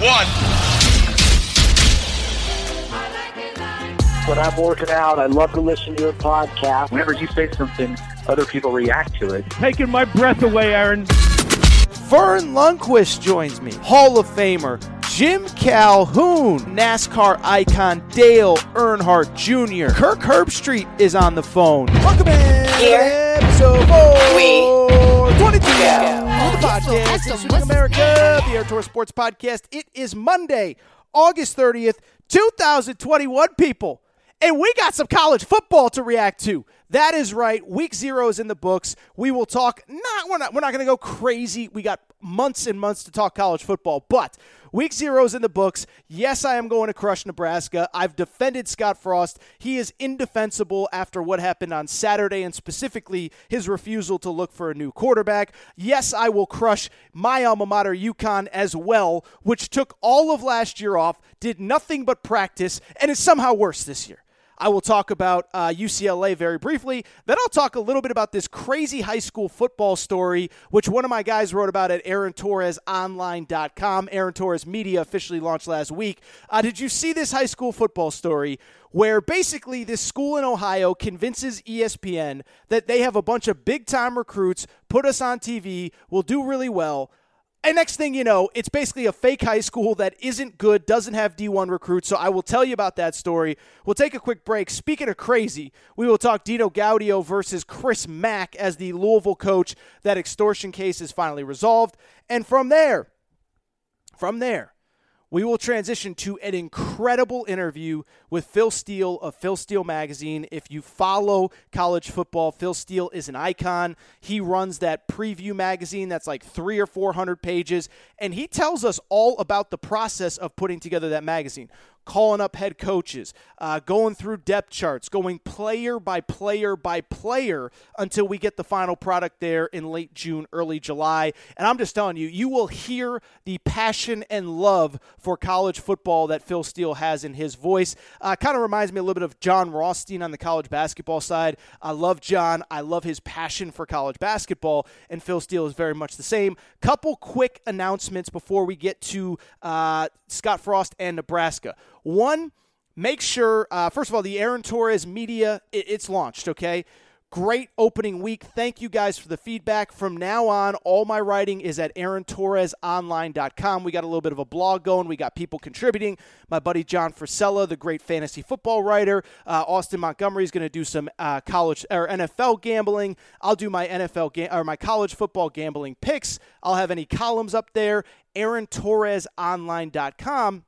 Three, two, one. When I'm working out, I love to listen to your podcast. Whenever you say something, other people react to it. Taking my breath away, Aaron. Verne Lundquist joins me, Hall of Famer. Jim Calhoun, NASCAR icon Dale Earnhardt Jr. Kirk Herbstreit is on the phone. Welcome in Here. episode We. 422 Yeah. the podcast, America, the Air Tour Sports Podcast. It is Monday, August 30th, 2021, people. And we got some college football to react to. That is right. Week zero is in the books. We will talk. Not we're not we're not going to go crazy. We got months and months to talk college football, but week zero is in the books. Yes, I am going to crush Nebraska. I've defended Scott Frost. He is indefensible after what happened on Saturday, and specifically his refusal to look for a new quarterback. Yes, I will crush my alma mater, UConn, as well, which took all of last year off, did nothing but practice, and is somehow worse this year. I will talk about uh, UCLA very briefly. Then I'll talk a little bit about this crazy high school football story, which one of my guys wrote about at AaronTorresOnline.com. Aaron Torres Media officially launched last week. Uh, did you see this high school football story where basically this school in Ohio convinces ESPN that they have a bunch of big time recruits, put us on TV, will do really well. And next thing you know, it's basically a fake high school that isn't good, doesn't have D1 recruits. So I will tell you about that story. We'll take a quick break. Speaking of crazy, we will talk Dino Gaudio versus Chris Mack as the Louisville coach. That extortion case is finally resolved. And from there, from there, we will transition to an incredible interview with Phil Steele of Phil Steele Magazine. If you follow college football, Phil Steele is an icon. He runs that preview magazine that's like three or 400 pages, and he tells us all about the process of putting together that magazine. Calling up head coaches, uh, going through depth charts, going player by player by player until we get the final product there in late June, early July. And I'm just telling you, you will hear the passion and love for college football that Phil Steele has in his voice. Uh, kind of reminds me a little bit of Jon Rothstein on the college basketball side. I love Jon. I love his passion for college basketball, and Phil Steele is very much the same. Couple quick announcements before we get to uh, Scott Frost and Nebraska. One, make sure, uh, first of all, the Aaron Torres media, it, it's launched, okay? Great opening week. Thank you guys for the feedback. From now on, all my writing is at aarontorresonline.com. We got a little bit of a blog going. We got people contributing. My buddy John Frisella, the great fantasy football writer. Uh, Austin Montgomery is going to do some uh, college or NFL gambling. I'll do my NFL ga- or my college football gambling picks. I'll have any columns up there. aarontorresonline.com.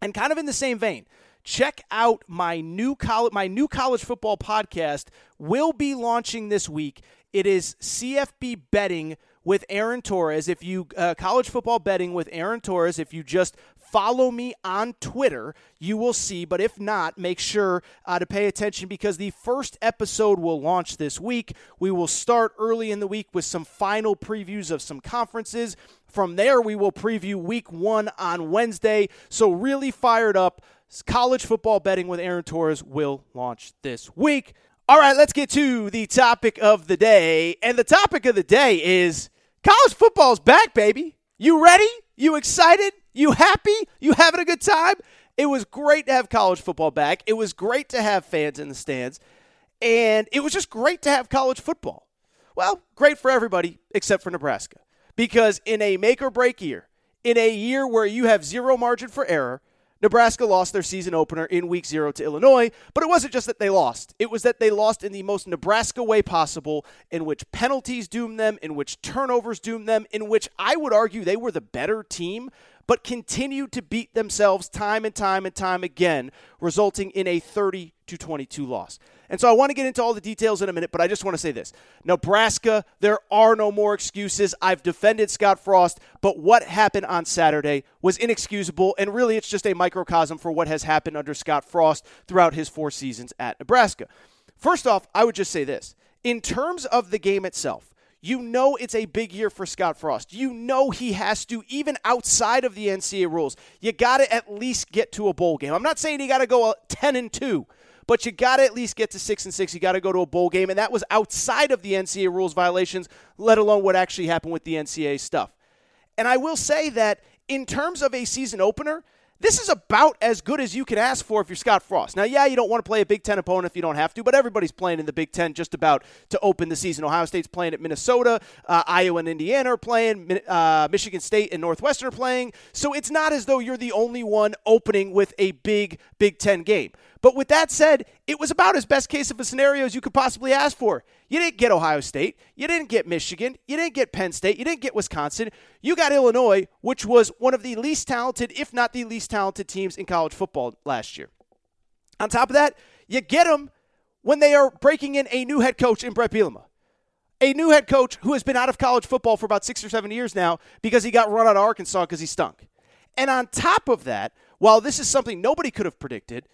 And kind of in the same vein, check out my new college my new college football podcast will be launching this week. It is CFB betting with Aaron Torres. If you uh, college football betting with Aaron Torres, if you just follow me on Twitter, you will see. But if not, make sure uh, to pay attention because the first episode will launch this week. We will start early in the week with some final previews of some conferences. From there, we will preview week one on Wednesday. So, really fired up. College football betting with Aaron Torres will launch this week. All right, let's get to the topic of the day. And the topic of the day is college football's back, baby. You ready? You excited? You happy? You having a good time? It was great to have college football back. It was great to have fans in the stands. And it was just great to have college football. Well, great for everybody except for Nebraska because in a make or break year, in a year where you have zero margin for error, Nebraska lost their season opener in week zero to Illinois, but it wasn't just that they lost. It was that they lost in the most Nebraska way possible, in which penalties doomed them, in which turnovers doomed them, in which I would argue they were the better team, but continued to beat themselves time and time and time again, resulting in a 30 to 22 loss. And so I want to get into all the details in a minute, but I just want to say this Nebraska, there are no more excuses. I've defended Scott Frost, but what happened on Saturday was inexcusable, and really it's just a microcosm for what has happened under Scott Frost throughout his four seasons at Nebraska. First off, I would just say this in terms of the game itself, you know it's a big year for Scott Frost. You know he has to, even outside of the NCAA rules, you got to at least get to a bowl game. I'm not saying you got to go uh, 10 and 2, but you got to at least get to 6 and 6. You got to go to a bowl game, and that was outside of the NCAA rules violations, let alone what actually happened with the NCAA stuff. And I will say that in terms of a season opener, this is about as good as you can ask for if you're Scott Frost. Now, yeah, you don't want to play a Big Ten opponent if you don't have to, but everybody's playing in the Big Ten just about to open the season. Ohio State's playing at Minnesota, uh, Iowa and Indiana are playing, uh, Michigan State and Northwestern are playing. So it's not as though you're the only one opening with a big Big Ten game. But with that said, it was about as best case of a scenario as you could possibly ask for. You didn't get Ohio State. You didn't get Michigan. You didn't get Penn State. You didn't get Wisconsin. You got Illinois, which was one of the least talented, if not the least talented teams in college football last year. On top of that, you get them when they are breaking in a new head coach in Bret Bielema. A new head coach who has been out of college football for about six or seven years now because he got run out of Arkansas because he stunk. And on top of that, while this is something nobody could have predicted,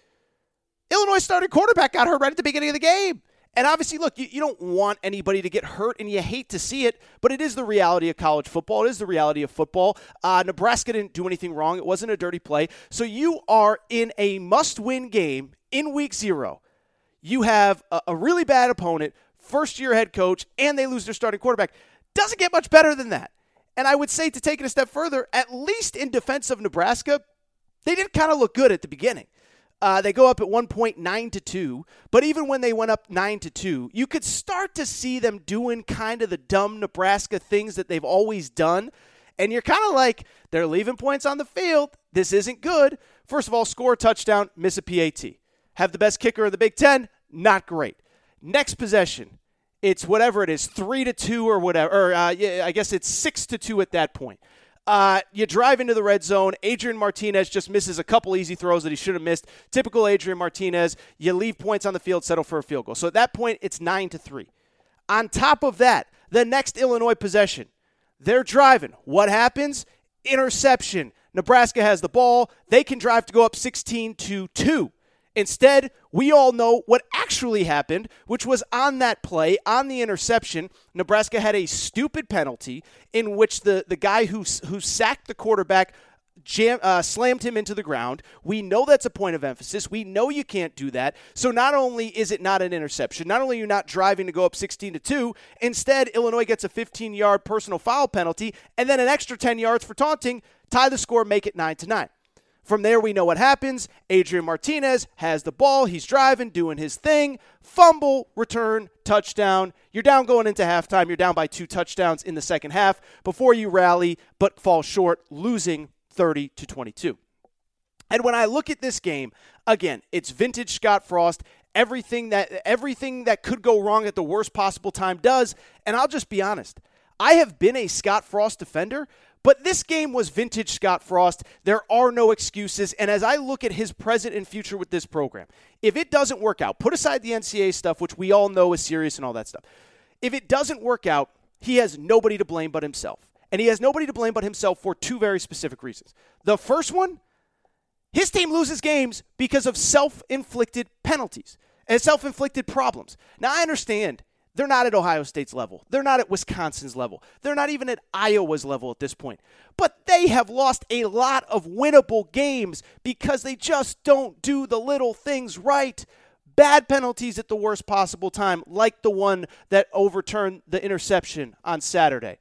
Illinois starting quarterback got hurt right at the beginning of the game. And obviously, look, you, you, don't want anybody to get hurt, and you hate to see it, but it is the reality of college football. It is the reality of football. Uh, Nebraska didn't do anything wrong. It wasn't a dirty play. So you are in a must win game in week zero. You have a, a really bad opponent, first year head coach, and they lose their starting quarterback. Doesn't get much better than that. And I would say to take it a step further, at least in defense of Nebraska, they did kind of look good at the beginning. Uh, they go up at one point nine to two, but even when they went up nine to two, you could start to see them doing kind of the dumb Nebraska things that they've always done, and you're kind of like they're leaving points on the field. This isn't good. First of all, score a touchdown, miss a PAT. Have the best kicker of the Big Ten, not great. Next possession, it's whatever it is, three to two or whatever. Or uh, yeah, I guess it's six to two at that point. Uh, you drive into the red zone. Adrian Martinez just misses a couple easy throws that he should have missed. Typical Adrian Martinez. You leave points on the field, settle for a field goal. So at that point, it's nine to three. On top of that, the next Illinois possession, they're driving. What happens? Interception. Nebraska has the ball. They can drive to go up 16 to 2. Instead, we all know what actually happened, which was on that play, on the interception, Nebraska had a stupid penalty in which the, the guy who, who sacked the quarterback jam, uh, slammed him into the ground. We know that's a point of emphasis. We know you can't do that. So not only is it not an interception, not only are you not driving to go up 16 to 2, instead Illinois gets a 15-yard personal foul penalty and then an extra 10 yards for taunting, tie the score, make it 9 to 9. From there, we know what happens. Adrian Martinez has the ball. He's driving, doing his thing. Fumble, return, touchdown. You're down going into halftime. You're down by two touchdowns in the second half before you rally, but fall short, losing 30 to 22. And when I look at this game, again, it's vintage Scott Frost. Everything that everything that could go wrong at the worst possible time does. And I'll just be honest. I have been a Scott Frost defender, but this game was vintage Scott Frost. There are no excuses. And as I look at his present and future with this program, if it doesn't work out, put aside the NCAA stuff, which we all know is serious and all that stuff. If it doesn't work out, he has nobody to blame but himself. And he has nobody to blame but himself for two very specific reasons. The first one, his team loses games because of self inflicted penalties and self inflicted problems. Now, I understand they're not at Ohio State's level. They're not at Wisconsin's level. They're not even at Iowa's level at this point. But they have lost a lot of winnable games because they just don't do the little things right. Bad penalties at the worst possible time, like the one that overturned the interception on Saturday.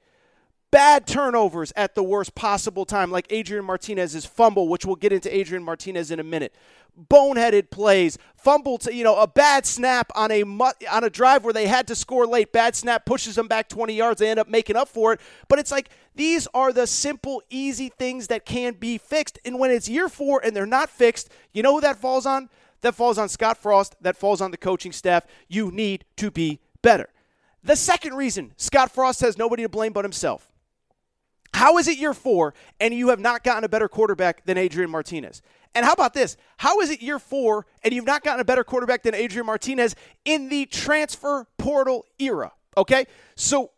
bad turnovers at the worst possible time, like Adrian Martinez's fumble, which we'll get into Adrian Martinez in a minute. Boneheaded plays, fumble to you know a bad snap on a on a drive where they had to score late. Bad snap pushes them back 20 yards. They end up making up for it. But it's like these are the simple, easy things that can be fixed. And when it's year four and they're not fixed, you know who that falls on? That falls on Scott Frost. That falls on the coaching staff. You need to be better. The second reason Scott Frost has nobody to blame but himself. How is it year four and you have not gotten a better quarterback than Adrian Martinez? And how about this? How is it year four and you've not gotten a better quarterback than Adrian Martinez in the transfer portal era? Okay? So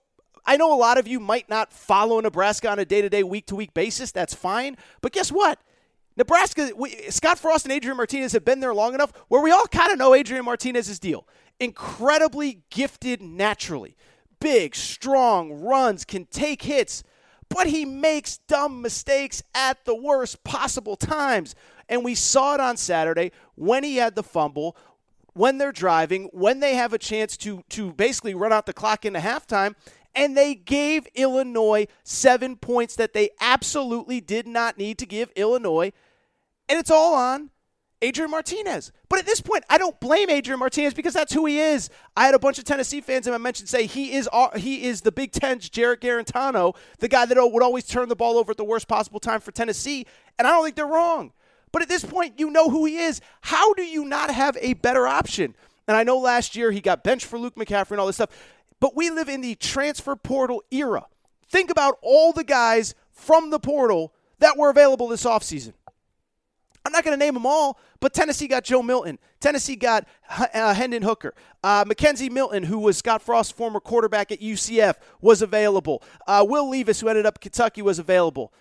I know a lot of you might not follow Nebraska on a day to day, week to week basis. That's fine. But guess what? Nebraska, we, Scott Frost and Adrian Martinez have been there long enough where we all kind of know Adrian Martinez's deal incredibly gifted naturally. Big, strong, runs, can take hits, but he makes dumb mistakes at the worst possible times. And we saw it on Saturday when he had the fumble, when they're driving, when they have a chance to, to basically run out the clock into halftime. And they gave Illinois seven points that they absolutely did not need to give Illinois. And it's all on Adrian Martinez. But at this point, I don't blame Adrian Martinez because that's who he is. I had a bunch of Tennessee fans, and I mentioned say he is he is the Big Ten's Jarrett Guarantano, the guy that would always turn the ball over at the worst possible time for Tennessee. And I don't think they're wrong. But at this point, you know who he is. How do you not have a better option? And I know last year he got benched for Luke McCaffrey and all this stuff, but we live in the transfer portal era. Think about all the guys from the portal that were available this offseason. I'm not going to name them all, but Tennessee got Joe Milton. Tennessee got uh, Hendon Hooker. Uh, McKenzie Milton, who was Scott Frost's former quarterback at UCF, was available. Uh, Will Levis, who ended up Kentucky, was available.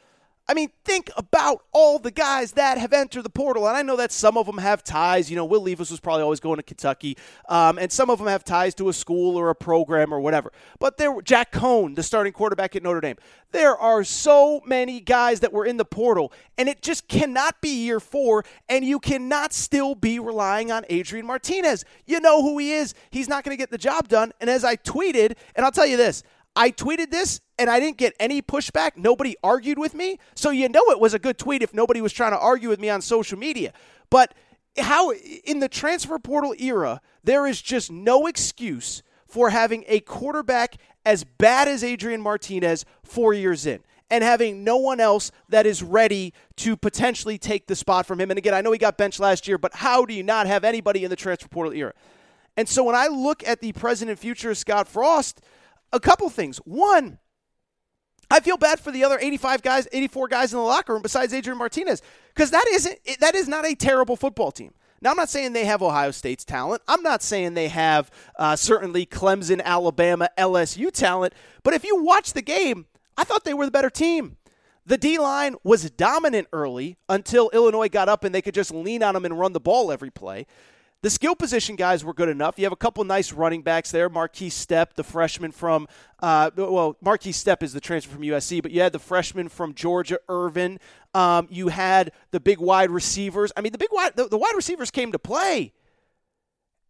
I mean, think about all the guys that have entered the portal. And I know that some of them have ties. You know, Will Levis was probably always going to Kentucky. Um, and some of them have ties to a school or a program or whatever. But there Jack Coan, the starting quarterback at Notre Dame. There are so many guys that were in the portal. And it just cannot be year four. And you cannot still be relying on Adrian Martinez. You know who he is. He's not going to get the job done. And as I tweeted, and I'll tell you this I tweeted this and I didn't get any pushback. Nobody argued with me. So you know it was a good tweet if nobody was trying to argue with me on social media. But how in the transfer portal era, there is just no excuse for having a quarterback as bad as Adrian Martinez 4 years in and having no one else that is ready to potentially take the spot from him. And again, I know he got benched last year, but how do you not have anybody in the transfer portal era? And so when I look at the present and future of Scott Frost, a couple things. One, I feel bad for the other 85 guys, 84 guys in the locker room besides Adrian Martinez because that isn't that is not a terrible football team. Now, I'm not saying they have Ohio State's talent. I'm not saying they have uh, certainly Clemson, Alabama, LSU talent. But if you watch the game, I thought they were the better team. The D line was dominant early until Illinois got up and they could just lean on them and run the ball every play. The skill position guys were good enough. You have a couple nice running backs there. Markese Stepp, the freshman from, uh, well, Markese Stepp is the transfer from USC, but you had the freshman from Georgia, Ervin. Um, you had the big wide receivers. I mean, the big wide, the, the wide receivers came to play.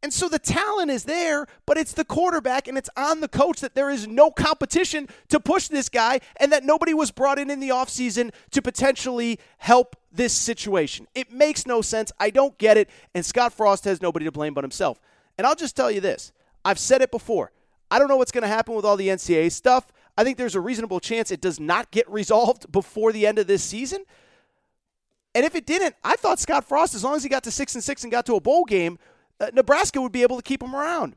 And so the talent is there, but it's the quarterback and it's on the coach that there is no competition to push this guy and that nobody was brought in in the offseason to potentially help this situation. It makes no sense. I don't get it. And Scott Frost has nobody to blame but himself. And I'll just tell you this I've said it before. I don't know what's going to happen with all the NCAA stuff. I think there's a reasonable chance it does not get resolved before the end of this season. And if it didn't, I thought Scott Frost, as long as he got to six and six and got to a bowl game, uh, Nebraska would be able to keep him around.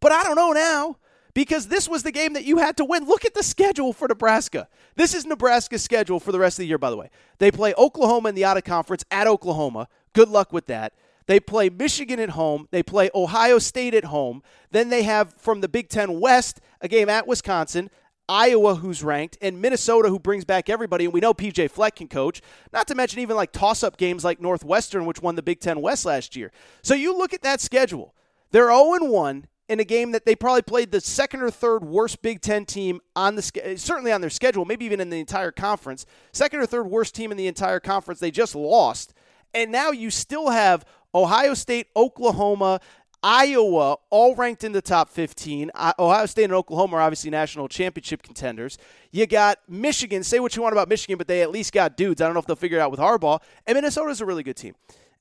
But I don't know now because this was the game that you had to win. Look at the schedule for Nebraska. This is Nebraska's schedule for the rest of the year, by the way. They play Oklahoma in the out of conference at Oklahoma. Good luck with that. They play Michigan at home. They play Ohio State at home. Then they have from the Big Ten West a game at Wisconsin, Iowa, who's ranked, and Minnesota, who brings back everybody. And we know PJ Fleck can coach, not to mention even like toss up games like Northwestern, which won the Big Ten West last year. So you look at that schedule. They're 0 1 in a game that they probably played the second or third worst Big Ten team on the certainly on their schedule, maybe even in the entire conference. Second or third worst team in the entire conference. They just lost. And now you still have Ohio State, Oklahoma, Iowa, all ranked in the top 15. Ohio State and Oklahoma are obviously national championship contenders. You got Michigan. Say what you want about Michigan, but they at least got dudes. I don't know if they'll figure it out with Harbaugh. And Minnesota's a really good team.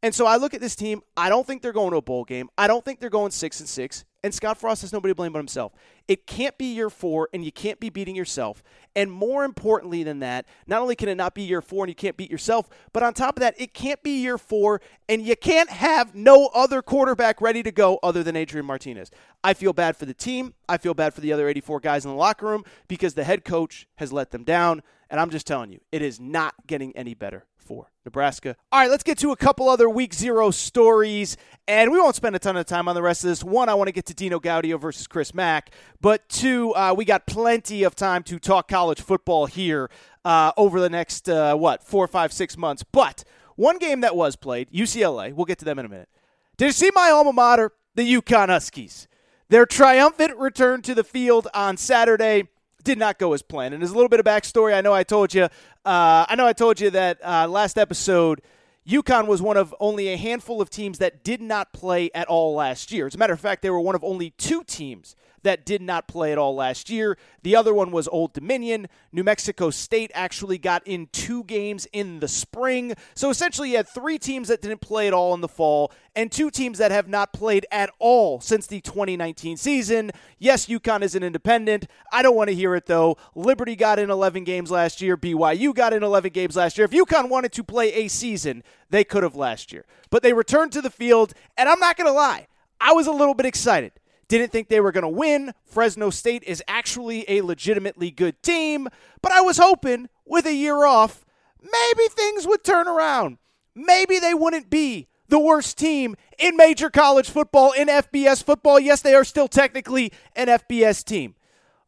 And so I look at this team. I don't think they're going to a bowl game. I don't think they're going six and six. And Scott Frost has nobody to blame but himself. It can't be year four, and you can't be beating yourself. And more importantly than that, not only can it not be year four and you can't beat yourself, but on top of that, it can't be year four, and you can't have no other quarterback ready to go other than Adrian Martinez. I feel bad for the team. I feel bad for the other 84 guys in the locker room because the head coach has let them down. And I'm just telling you, it is not getting any better for Nebraska. All right, let's get to a couple other week zero stories, and we won't spend a ton of time on the rest of this. One, I want to get to Dino Gaudio versus Chris Mack, but two, uh, we got plenty of time to talk college football here uh, over the next, uh, what, four, five, six months. But one game that was played, UCLA, we'll get to them in a minute. Did you see my alma mater, the UConn Huskies? Their triumphant return to the field on Saturday did not go as planned. And there's a little bit of backstory. I know I told you. Uh, I know I told you that uh, last episode. UConn was one of only a handful of teams that did not play at all last year. As a matter of fact, they were one of only two teams that did not play at all last year. The other one was Old Dominion. New Mexico State actually got in two games in the spring. So essentially, you had three teams that didn't play at all in the fall and two teams that have not played at all since the 2019 season. Yes, UConn is an independent. I don't want to hear it, though. Liberty got in 11 games last year. BYU got in 11 games last year. If UConn wanted to play a season, they could have last year. But they returned to the field, and I'm not going to lie. I was a little bit excited. Didn't think they were going to win. Fresno State is actually a legitimately good team, but I was hoping with a year off, maybe things would turn around. Maybe they wouldn't be the worst team in major college football, in FBS football. Yes, they are still technically an FBS team.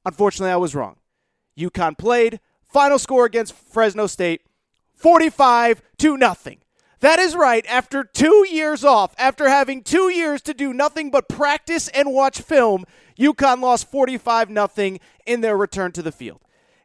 Unfortunately, I was wrong. UConn played. Final score against Fresno State 45 to nothing. That is right. After two years off, after having two years to do nothing but practice and watch film, UConn lost 45 0 in their return to the field.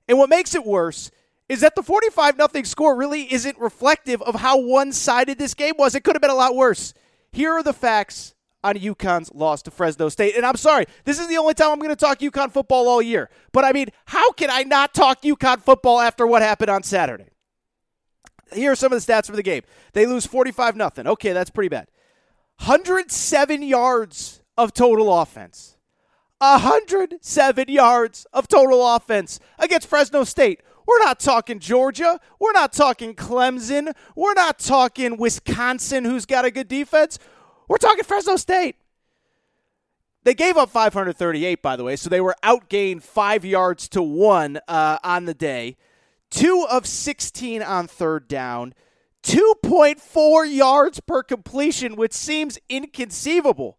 And what makes it worse is that the 45 0 score really isn't reflective of how one sided this game was. It could have been a lot worse. Here are the facts on UConn's loss to Fresno State. And I'm sorry, this is the only time I'm going to talk UConn football all year. But I mean, how can I not talk UConn football after what happened on Saturday? Here are some of the stats for the game. They lose 45 nothing. Okay, that's pretty bad. 107 yards of total offense. 107 yards of total offense against Fresno State. We're not talking Georgia. We're not talking Clemson. We're not talking Wisconsin, who's got a good defense. We're talking Fresno State. They gave up 538, by the way, so they were outgained five yards to one uh, on the day two of 16 on third down, 2.4 yards per completion, which seems inconceivable.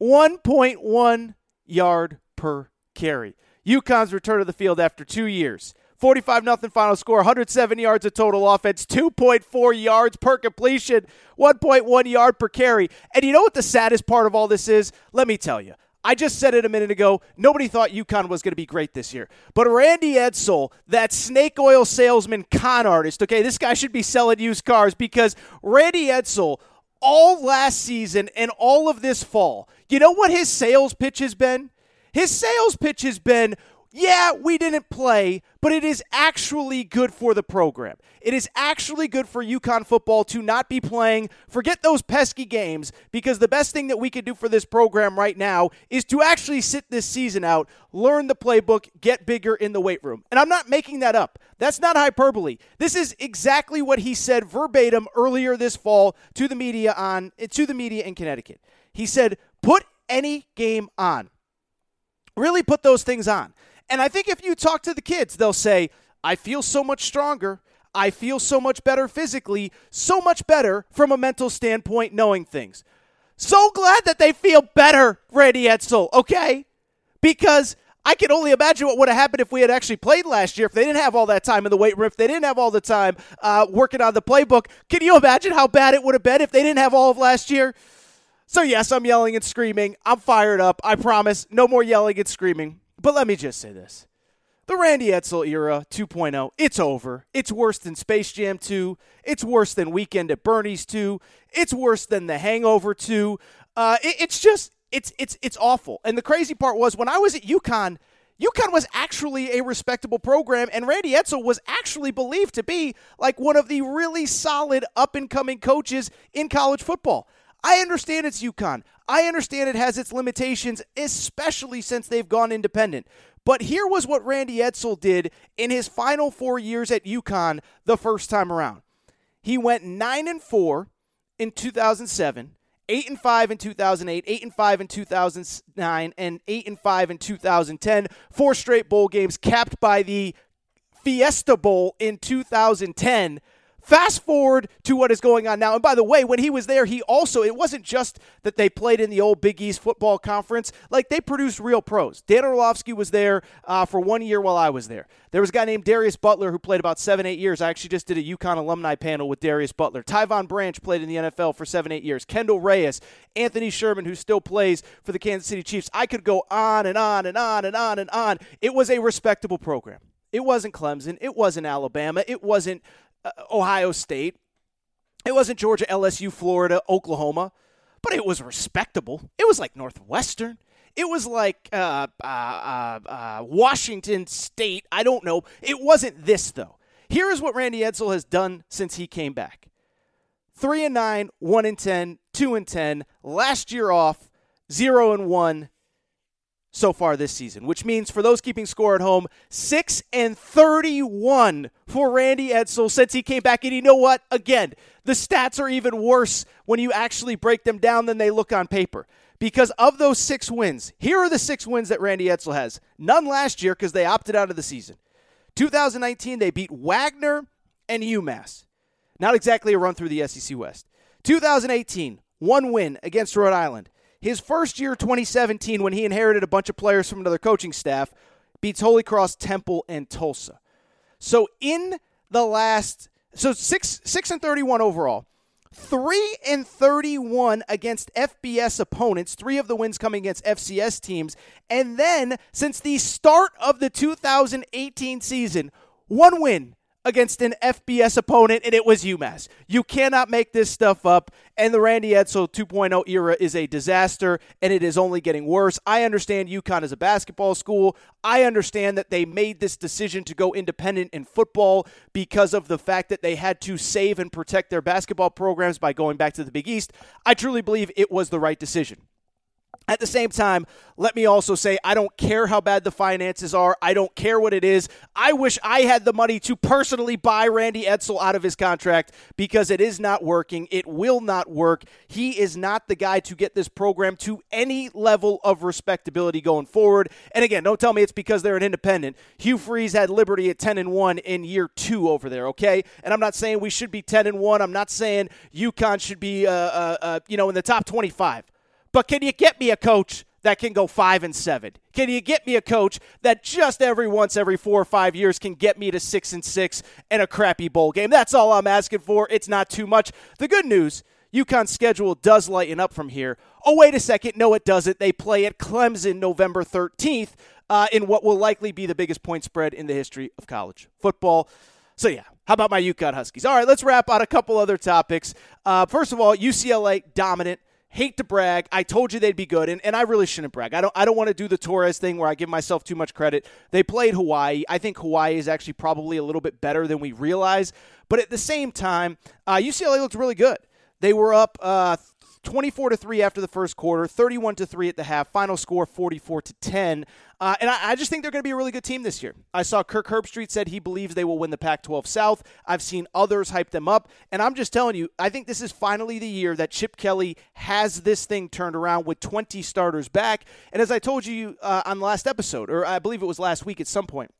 1.1 yard per carry. UConn's return to the field after two years. 45 nothing final score, 107 yards of total offense, 2.4 yards per completion, 1.1 yard per carry. And you know what the saddest part of all this is? Let me tell you. I just said it a minute ago. Nobody thought UConn was going to be great this year. But Randy Edsall, that snake oil salesman con artist, okay, this guy should be selling used cars because Randy Edsall, all last season and all of this fall, you know what his sales pitch has been? His sales pitch has been yeah, we didn't play, but it is actually good for the program. It is actually good for UConn football to not be playing. Forget those pesky games because the best thing that we can do for this program right now is to actually sit this season out, learn the playbook, get bigger in the weight room. And I'm not making that up. That's not hyperbole. This is exactly what he said verbatim earlier this fall to the media on to the media in Connecticut. He said, "Put any game on. Really put those things on." And I think if you talk to the kids, they'll say, I feel so much stronger. I feel so much better physically, so much better from a mental standpoint, knowing things. So glad that they feel better, Randy Edsall, okay? Because I can only imagine what would have happened if we had actually played last year, if they didn't have all that time in the weight room, if they didn't have all the time uh, working on the playbook. Can you imagine how bad it would have been if they didn't have all of last year? So, yes, I'm yelling and screaming. I'm fired up. I promise. No more yelling and screaming. But let me just say this. The Randy Edsall era 2.0, it's over. It's worse than Space Jam 2. It's worse than Weekend at Bernie's 2. It's worse than The Hangover 2. Uh, it, it's just it's it's it's awful. And the crazy part was when I was at UConn. UConn was actually a respectable program, and Randy Edsall was actually believed to be like one of the really solid up and coming coaches in college football. I understand it's UConn. I understand it has its limitations, especially since they've gone independent. But here was what Randy Edsall did in his final four years at UConn the first time around. He went nine and four in 2007, eight and five in 2008, eight and five in 2009, and eight and five in 2010. Four straight bowl games, capped by the Fiesta Bowl in 2010. Fast forward to what is going on now. And by the way, when he was there, he also, it wasn't just that they played in the old Big East football conference, like they produced real pros. Dan Orlovsky was there uh, for one year while I was there. There was a guy named Darius Butler who played about seven, eight years. I actually just did a UConn alumni panel with Darius Butler. Tyvon Branch played in the NFL for seven, eight years. Kendall Reyes, Anthony Sherman, who still plays for the Kansas City Chiefs. I could go on and on and on and on and on. It was a respectable program. It wasn't Clemson. It wasn't Alabama. It wasn't Ohio State. It wasn't Georgia, LSU, Florida, Oklahoma, but it was respectable. It was like Northwestern. It was like uh, uh, uh, uh, Washington State. I don't know. It wasn't this though. Here is what Randy Edsall has done since he came back: three and nine, one and ten, two and ten. Last year off, zero and one, so far this season, which means for those keeping score at home, 6 and 31 for Randy Edsall since he came back. And you know what? Again, the stats are even worse when you actually break them down than they look on paper. Because of those six wins, here are the six wins that Randy Edsall has. None last year because they opted out of the season. 2019, they beat Wagner and UMass. Not exactly a run through the SEC West. 2018, one win against Rhode Island. His first year, 2017, when he inherited a bunch of players from another coaching staff, beats Holy Cross, Temple, and Tulsa. So in the last, so six six and 31 overall, three and 31 against FBS opponents. Three of the wins coming against FCS teams, and then since the start of the 2018 season, one win against an FBS opponent, and it was UMass. You cannot make this stuff up, and the Randy Edsall 2.0 era is a disaster, and it is only getting worse. I understand UConn is a basketball school. I understand that they made this decision to go independent in football because of the fact that they had to save and protect their basketball programs by going back to the Big East. I truly believe it was the right decision. At the same time, let me also say I don't care how bad the finances are. I don't care what it is. I wish I had the money to personally buy Randy Edsall out of his contract because it is not working. It will not work. He is not the guy to get this program to any level of respectability going forward. And again, don't tell me it's because they're an independent. Hugh Freeze had Liberty at 10 and 1 in year 2 over there, okay? And I'm not saying we should be 10 and 1. I'm not saying UConn should be uh, uh, uh, you know in the top 25. But can you get me a coach that can go five and seven? Can you get me a coach that just every once every four or five years can get me to six and six and a crappy bowl game? That's all I'm asking for. It's not too much. The good news. UConn's schedule does lighten up from here. Oh, wait a second. No, it doesn't. They play at Clemson November 13th uh, in what will likely be the biggest point spread in the history of college football. So, yeah, how about my UConn Huskies? All right, let's wrap on a couple other topics. Uh, first of all, UCLA dominant hate to brag. I told you they'd be good, and, and I really shouldn't brag. I don't I don't want to do the Torres thing where I give myself too much credit. They played Hawaii. I think Hawaii is actually probably a little bit better than we realize. But at the same time, uh, UCLA looked really good. They were up uh, 24 to 3 after the first quarter, 31 to 3 at the half, final score 44 to 10. Uh, and I, I, just think they're going to be a really good team this year. I saw Kirk Herbstreit said he believes they will win the Pac 12 South. I've seen others hype them up. And I'm just telling you, I think this is finally the year that Chip Kelly has this thing turned around with 20 starters back. And as I told you uh, on the last episode, or I believe it was last week at some point,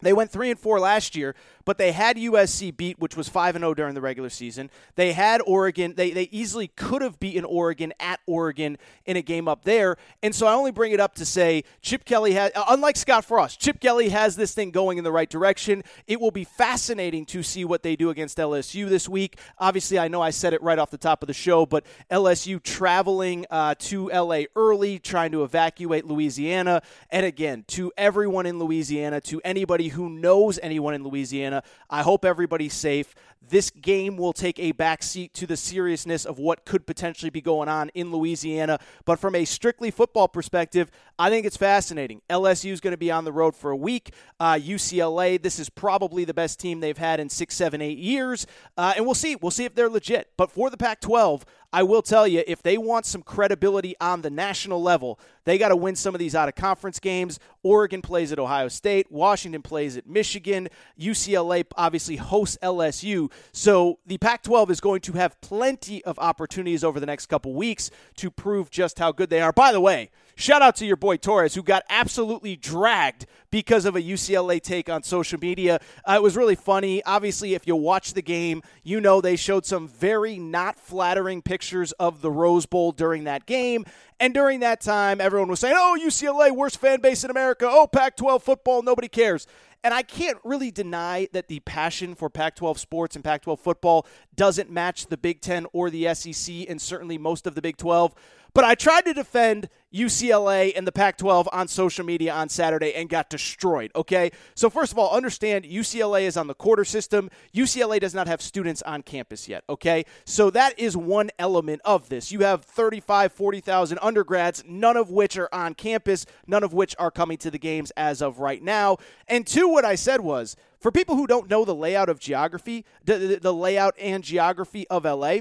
they went 3 and 4 last year, but they had USC beat, which was 5 and 0 during the regular season. They had Oregon. They, they easily could have beaten Oregon at Oregon in a game up there. And so I only bring it up to say Chip Kelly has, uh, unlike Scott Frost, Chip Kelly has this thing going in the right direction. It will be fascinating to see what they do against LSU this week. Obviously, I know I said it right off the top of the show, but LSU traveling uh, to LA early, trying to evacuate Louisiana. And again, to everyone in Louisiana, to anybody who knows anyone in Louisiana, Louisiana. I hope everybody's safe. This game will take a backseat to the seriousness of what could potentially be going on in Louisiana. But from a strictly football perspective, I think it's fascinating. LSU is going to be on the road for a week. Uh, UCLA, this is probably the best team they've had in six, seven, eight years. Uh, and we'll see. We'll see if they're legit. But for the Pac 12, I will tell you, if they want some credibility on the national level, they got to win some of these out of conference games. Oregon plays at Ohio State, Washington plays at Michigan, UCLA obviously hosts LSU. So the Pac 12 is going to have plenty of opportunities over the next couple weeks to prove just how good they are. By the way, Shout out to your boy Torres, who got absolutely dragged because of a UCLA take on social media. Uh, it was really funny. Obviously, if you watch the game, you know they showed some very not flattering pictures of the Rose Bowl during that game. And during that time, everyone was saying, oh, UCLA, worst fan base in America. Oh, Pac 12 football, nobody cares. And I can't really deny that the passion for Pac 12 sports and Pac 12 football doesn't match the Big Ten or the SEC, and certainly most of the Big 12. But I tried to defend UCLA and the Pac 12 on social media on Saturday and got destroyed, okay? So, first of all, understand UCLA is on the quarter system. UCLA does not have students on campus yet, okay? So, that is one element of this. You have 35, 40,000 undergrads, none of which are on campus, none of which are coming to the games as of right now. And two, what I said was for people who don't know the layout of geography, the, the layout and geography of LA,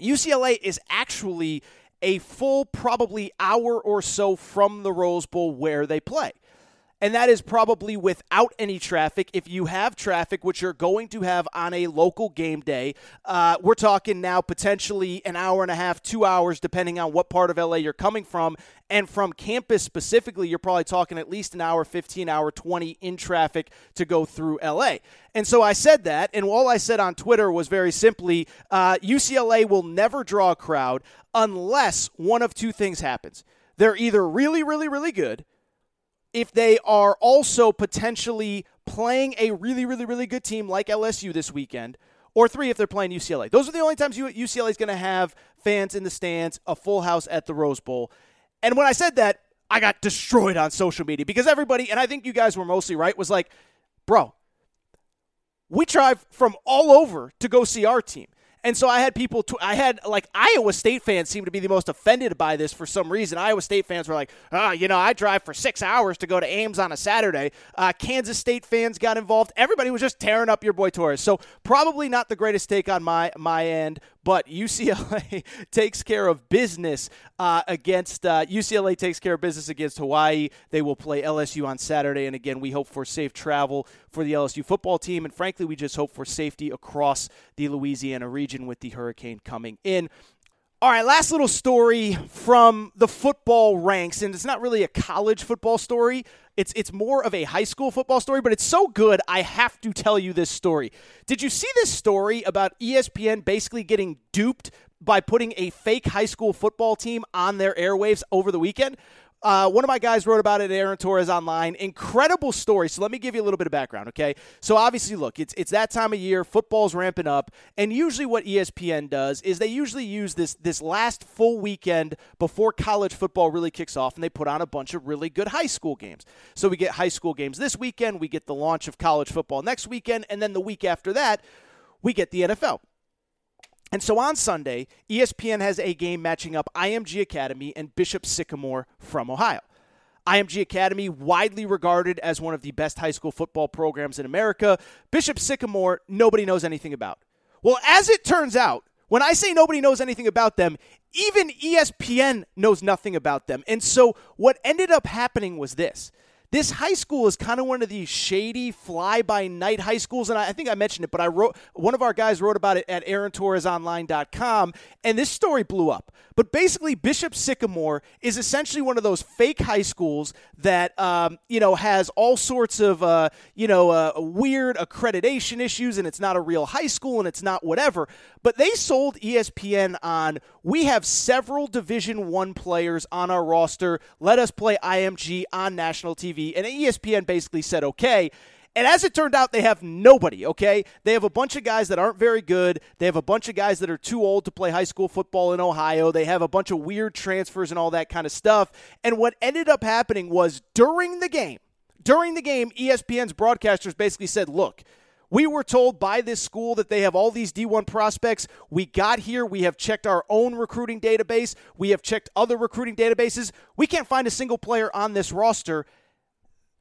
UCLA is actually a full probably hour or so from the Rose Bowl where they play. And that is probably without any traffic. If you have traffic, which you're going to have on a local game day, uh, we're talking now potentially an hour and a half, two hours, depending on what part of LA you're coming from. And from campus specifically, you're probably talking at least an hour, 15 hour, 20 in traffic to go through LA. And so I said that, and all I said on Twitter was very simply uh, UCLA will never draw a crowd unless one of two things happens. They're either really, really, really good, if they are also potentially playing a really, really, really good team like LSU this weekend, or three if they're playing UCLA. Those are the only times UCLA is going to have fans in the stands, a full house at the Rose Bowl. And when I said that, I got destroyed on social media because everybody, and I think you guys were mostly right, was like, bro, we drive from all over to go see our team. And so I had people, I had like Iowa State fans seem to be the most offended by this for some reason. Iowa State fans were like, oh, you know, I drive for six hours to go to Ames on a Saturday. Uh, Kansas State fans got involved. Everybody was just tearing up your boy Torres. So probably not the greatest take on my my end, but UCLA takes care of business uh, against uh, UCLA takes care of business against Hawaii. They will play LSU on Saturday, and again, we hope for safe travel for the LSU football team, and frankly, we just hope for safety across the Louisiana region with the hurricane coming in. All right, last little story from the football ranks, and it's not really a college football story. It's it's more of a high school football story, but it's so good I have to tell you this story. Did you see this story about ESPN basically getting duped by putting a fake high school football team on their airwaves over the weekend? Uh, one of my guys wrote about it Aaron Torres online. Incredible story. So let me give you a little bit of background, okay? So obviously, look, it's it's that time of year. Football's ramping up, and usually what ESPN does is they usually use this this last full weekend before college football really kicks off, and they put on a bunch of really good high school games. So we get high school games this weekend, we get the launch of college football next weekend, and then the week after that, we get the NFL. And so on Sunday, ESPN has a game matching up IMG Academy and Bishop Sycamore from Ohio. IMG Academy, widely regarded as one of the best high school football programs in America. Bishop Sycamore, nobody knows anything about. Well, as it turns out, when I say nobody knows anything about them, even ESPN knows nothing about them. And so what ended up happening was this this high school is kind of one of these shady fly by night high schools. And I, I, think I mentioned it, but I wrote one of our guys wrote about it at AaronTorresOnline.com, and this story blew up. But basically, Bishop Sycamore is essentially one of those fake high schools that um, you know has all sorts of uh, you know uh, weird accreditation issues, and it's not a real high school, and it's not whatever. But they sold ESPN on we have several Division One players on our roster. Let us play IMG on national TV, and ESPN basically said okay. And as it turned out, they have nobody, okay? They have a bunch of guys that aren't very good. They have a bunch of guys that are too old to play high school football in Ohio. They have a bunch of weird transfers and all that kind of stuff. And what ended up happening was during the game, During the game, ESPN's broadcasters basically said, look, we were told by this school that they have all these D1 prospects. We got here. We have checked our own recruiting database. We have checked other recruiting databases. We can't find a single player on this roster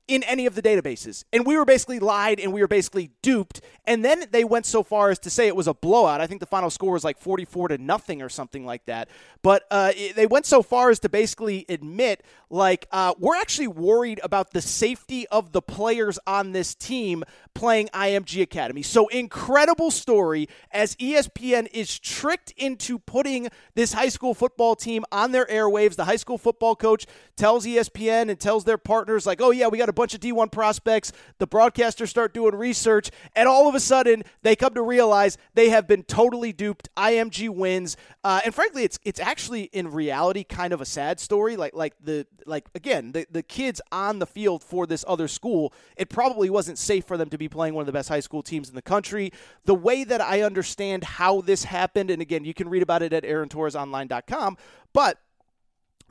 in any of the databases. And we were basically lied and we were basically duped. And then they went so far as to say it was a blowout. I think the final score was like 44 to nothing or something like that. But uh, they went so far as to basically admit, like, uh, we're actually worried about the safety of the players on this team playing IMG Academy. So incredible story as ESPN is tricked into putting this high school football team on their airwaves. The high school football coach tells ESPN and tells their partners, like, oh, yeah, we got a bunch of D1 prospects. The broadcasters start doing research, and all of a sudden they come to realize they have been totally duped. IMG wins, uh, and frankly, it's it's actually in reality kind of a sad story. Like like the like again the the kids on the field for this other school, it probably wasn't safe for them to be playing one of the best high school teams in the country. The way that I understand how this happened, and again, you can read about it at AaronTorresOnline.com, but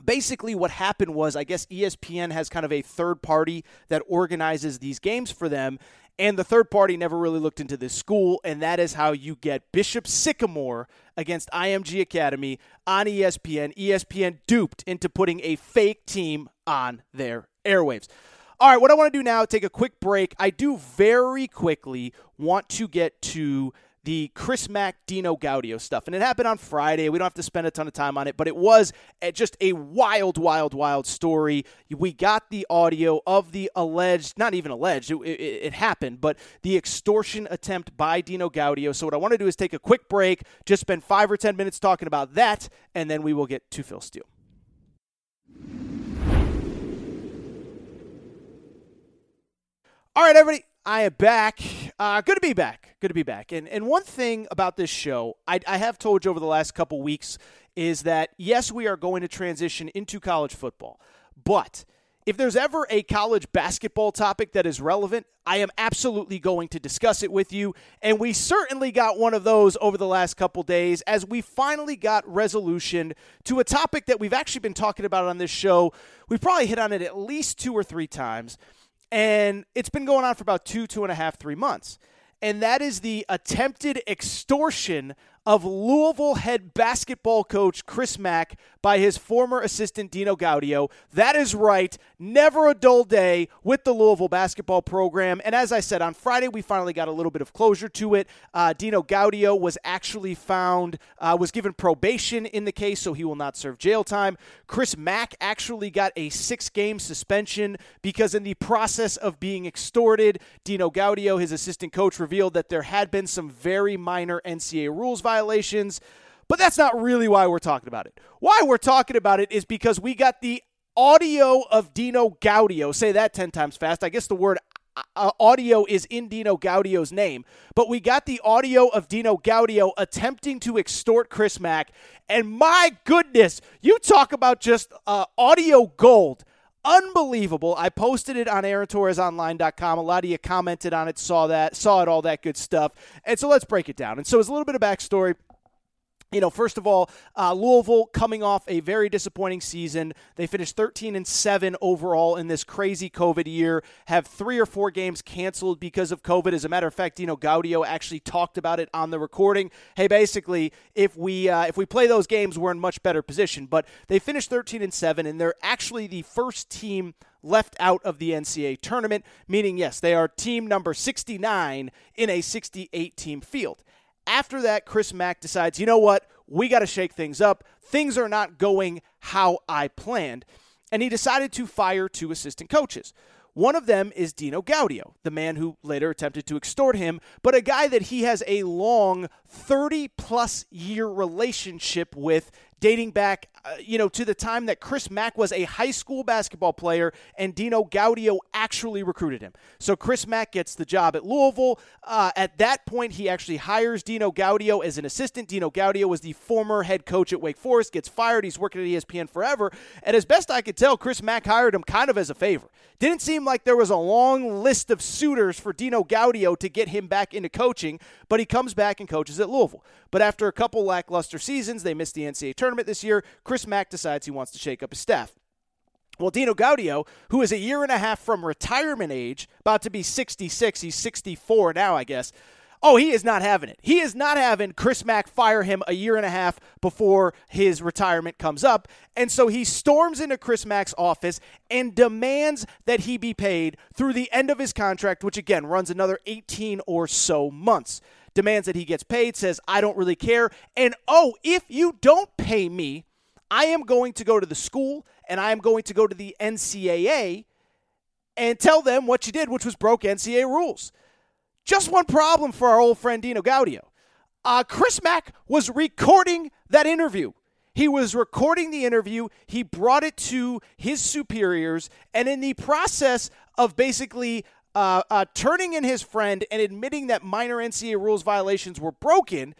basically what happened was I guess ESPN has kind of a third party that organizes these games for them and the third party never really looked into this school and that is how you get Bishop Sycamore against IMG Academy on ESPN. ESPN duped into putting a fake team on their airwaves. All right, what I want to do now, take a quick break. I do very quickly want to get to the Chris Mack Dino Gaudio stuff. And it happened on Friday. We don't have to spend a ton of time on it, but it was just a wild, wild, wild story. We got the audio of the alleged, not even alleged, it, it, it happened, but the extortion attempt by Dino Gaudio. So what I want to do is take a quick break, just spend five or 10 minutes talking about that, and then we will get to Phil Steele. All right, everybody, I am back. Uh, good to be back. Good to be back. And and one thing about this show, I, I have told you over the last couple weeks, is that yes, we are going to transition into college football, but if there's ever a college basketball topic that is relevant, I am absolutely going to discuss it with you. And we certainly got one of those over the last couple days as we finally got resolution to a topic that we've actually been talking about on this show. We've probably hit on it at least two or three times. And it's been going on for about two, two and a half, three months. And that is the attempted extortion of Louisville head basketball coach Chris Mack by his former assistant Dino Gaudio. That is right. Never a dull day with the Louisville basketball program. And as I said, on Friday, we finally got a little bit of closure to it. Uh, Dino Gaudio was actually found, uh, was given probation in the case, so he will not serve jail time. Chris Mack actually got a six game suspension because, in the process of being extorted, Dino Gaudio, his assistant coach, revealed that there had been some very minor NCAA rules violations violations. But that's not really why we're talking about it. Why we're talking about it is because we got the audio of Dino Gaudio. Say that 10 times fast. I guess the word uh, audio is in Dino Gaudio's name, but we got the audio of Dino Gaudio attempting to extort Chris Mack. And my goodness, you talk about just uh, audio gold unbelievable. I posted it on AaronTorresOnline.com. A lot of you commented on it, saw that, saw it, all that good stuff. And so let's break it down. And so it's a little bit of backstory you know, first of all, uh, Louisville coming off a very disappointing season. They finished 13 and 7 overall in this crazy COVID year, have three or four games canceled because of COVID. As a matter of fact, you know, Gaudio actually talked about it on the recording. Hey, basically, if we uh, if we play those games, we're in much better position. But they finished 13 and 7, and they're actually the first team left out of the NCAA tournament, meaning, yes, they are team number 69 in a 68 team field. After that, Chris Mack decides, you know what? We got to shake things up. Things are not going how I planned. And he decided to fire two assistant coaches. One of them is Dino Gaudio, the man who later attempted to extort him, but a guy that he has a long 30 plus year relationship with dating back, uh, you know, to the time that Chris Mack was a high school basketball player and Dino Gaudio actually recruited him. So Chris Mack gets the job at Louisville. Uh, at that point, he actually hires Dino Gaudio as an assistant. Dino Gaudio was the former head coach at Wake Forest, gets fired. He's working at ESPN forever. And as best I could tell, Chris Mack hired him kind of as a favor. Didn't seem like there was a long list of suitors for Dino Gaudio to get him back into coaching, but he comes back and coaches at Louisville. But after a couple lackluster seasons, they missed the NCAA tournament this year. Chris Mack decides he wants to shake up his staff. Well, Dino Gaudio, who is a year and a half from retirement age, about to be 66, he's 64 now, I guess. Oh, he is not having it. He is not having Chris Mack fire him a year and a half before his retirement comes up. And so he storms into Chris Mack's office and demands that he be paid through the end of his contract, which again runs another 18 or so months. Demands that he gets paid, says, I don't really care. And oh, if you don't pay me, I am going to go to the school and I am going to go to the NCAA and tell them what you did, which was broke NCAA rules. Just one problem for our old friend Dino Gaudio. Uh, Chris Mack was recording that interview. He was recording the interview. He brought it to his superiors. And in the process of basically uh, uh, turning in his friend and admitting that minor NCAA rules violations were broken,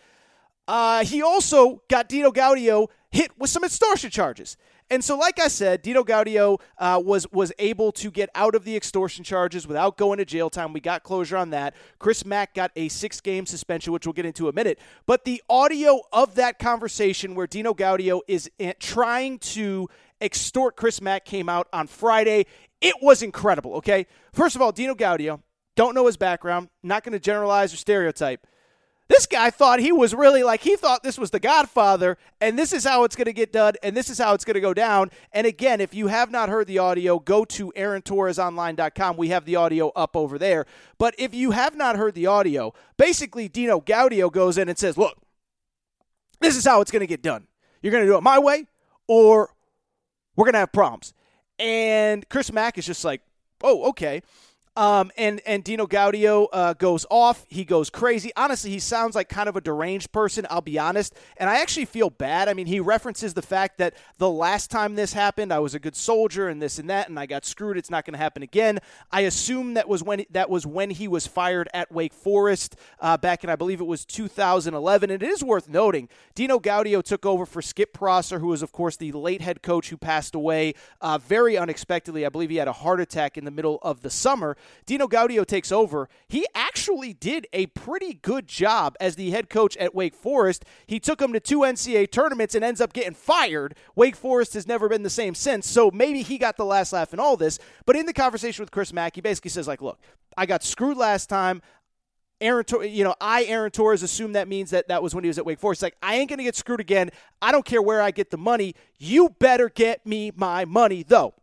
uh, he also got Dino Gaudio hit with some extortion charges. And so, like I said, Dino Gaudio uh, was was able to get out of the extortion charges without going to jail time. We got closure on that. Chris Mack got a six game suspension, which we'll get into in a minute. But the audio of that conversation where Dino Gaudio is eh, trying to extort Chris Mack came out on Friday. It was incredible. Okay, first of all, Dino Gaudio don't know his background. Not going to generalize or stereotype this guy thought he was really like he thought this was the Godfather, and this is how it's going to get done, and this is how it's going to go down. And again, if you have not heard the audio, go to AaronTorresOnline.com. We have the audio up over there. But if you have not heard the audio, basically Dino Gaudio goes in and says, "Look, this is how it's going to get done. You're going to do it my way, or we're going to have problems." And Chris Mack is just like, "Oh, okay." Um, and and Dino Gaudio uh, goes off. He goes crazy. Honestly, he sounds like kind of a deranged person. I'll be honest. And I actually feel bad. I mean, he references the fact that the last time this happened, I was a good soldier and this and that, and I got screwed. It's not going to happen again. I assume that was when that was when he was fired at Wake Forest uh, back in I believe it was 2011. And it is worth noting, Dino Gaudio took over for Skip Prosser, who was of course the late head coach who passed away uh, very unexpectedly. I believe he had a heart attack in the middle of the summer. Dino Gaudio takes over. He actually did a pretty good job as the head coach at Wake Forest. He took them to two NCAA tournaments and ends up getting fired. Wake Forest has never been the same since, so maybe he got the last laugh in all this. But in the conversation with Chris Mack, he basically says, like, look, I got screwed last time. Aaron, you know, I, Aaron Torres, assume that means that that was when he was at Wake Forest. Like, I ain't to get screwed again. I don't care where I get the money. You better get me my money, though.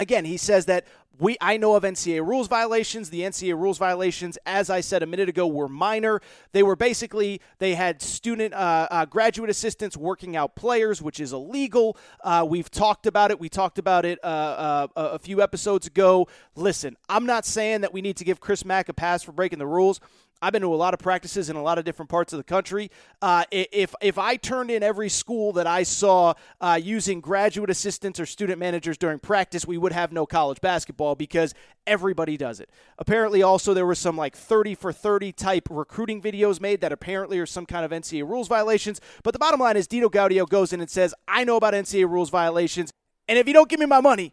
Again, he says that we I know of NCAA rules violations. The NCAA rules violations, as I said a minute ago, were minor. They were basically they had student uh, uh, graduate assistants working out players, which is illegal. Uh, we've talked about it. We talked about it uh, uh, a few episodes ago. Listen, I'm not saying that we need to give Chris Mack a pass for breaking the rules. I've been to a lot of practices in a lot of different parts of the country. Uh, if if I turned in every school that I saw uh, using graduate assistants or student managers during practice, we would have no college basketball because everybody does it. Apparently, also there was some like 30 for 30 type recruiting videos made that apparently are some kind of NCAA rules violations. But the bottom line is Dino Gaudio goes in and says, "I know about NCAA rules violations, and if you don't give me my money,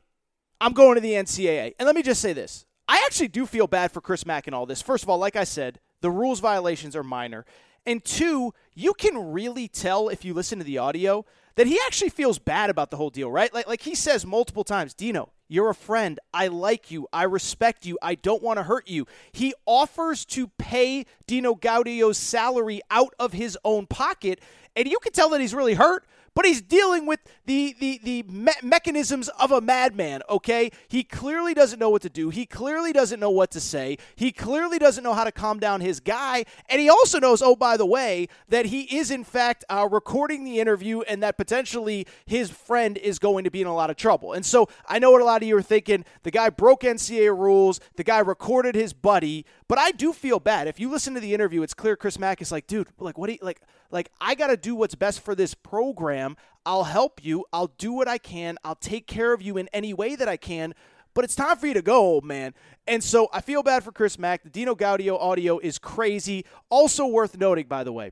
I'm going to the NCAA." And let me just say this. I actually do feel bad for Chris Mack and all this. First of all, like I said, the rules violations are minor. And two, you can really tell if you listen to the audio that he actually feels bad about the whole deal, right? Like, like he says multiple times, Dino, you're a friend. I like you. I respect you. I don't want to hurt you. He offers to pay Dino Gaudio's salary out of his own pocket. And you can tell that he's really hurt but he's dealing with the the the me- mechanisms of a madman. Okay, he clearly doesn't know what to do. He clearly doesn't know what to say. He clearly doesn't know how to calm down his guy, and he also knows, oh by the way, that he is in fact uh, recording the interview, and that potentially his friend is going to be in a lot of trouble. And so I know what a lot of you are thinking. The guy broke NCAA rules. The guy recorded his buddy. But I do feel bad. If you listen to the interview, it's clear Chris Mack is like, dude, like what do you like? Like I got to do what's best for this program. I'll help you. I'll do what I can. I'll take care of you in any way that I can. But it's time for you to go, old man. And so I feel bad for Chris Mack. The Dino Gaudio audio is crazy. Also worth noting, by the way.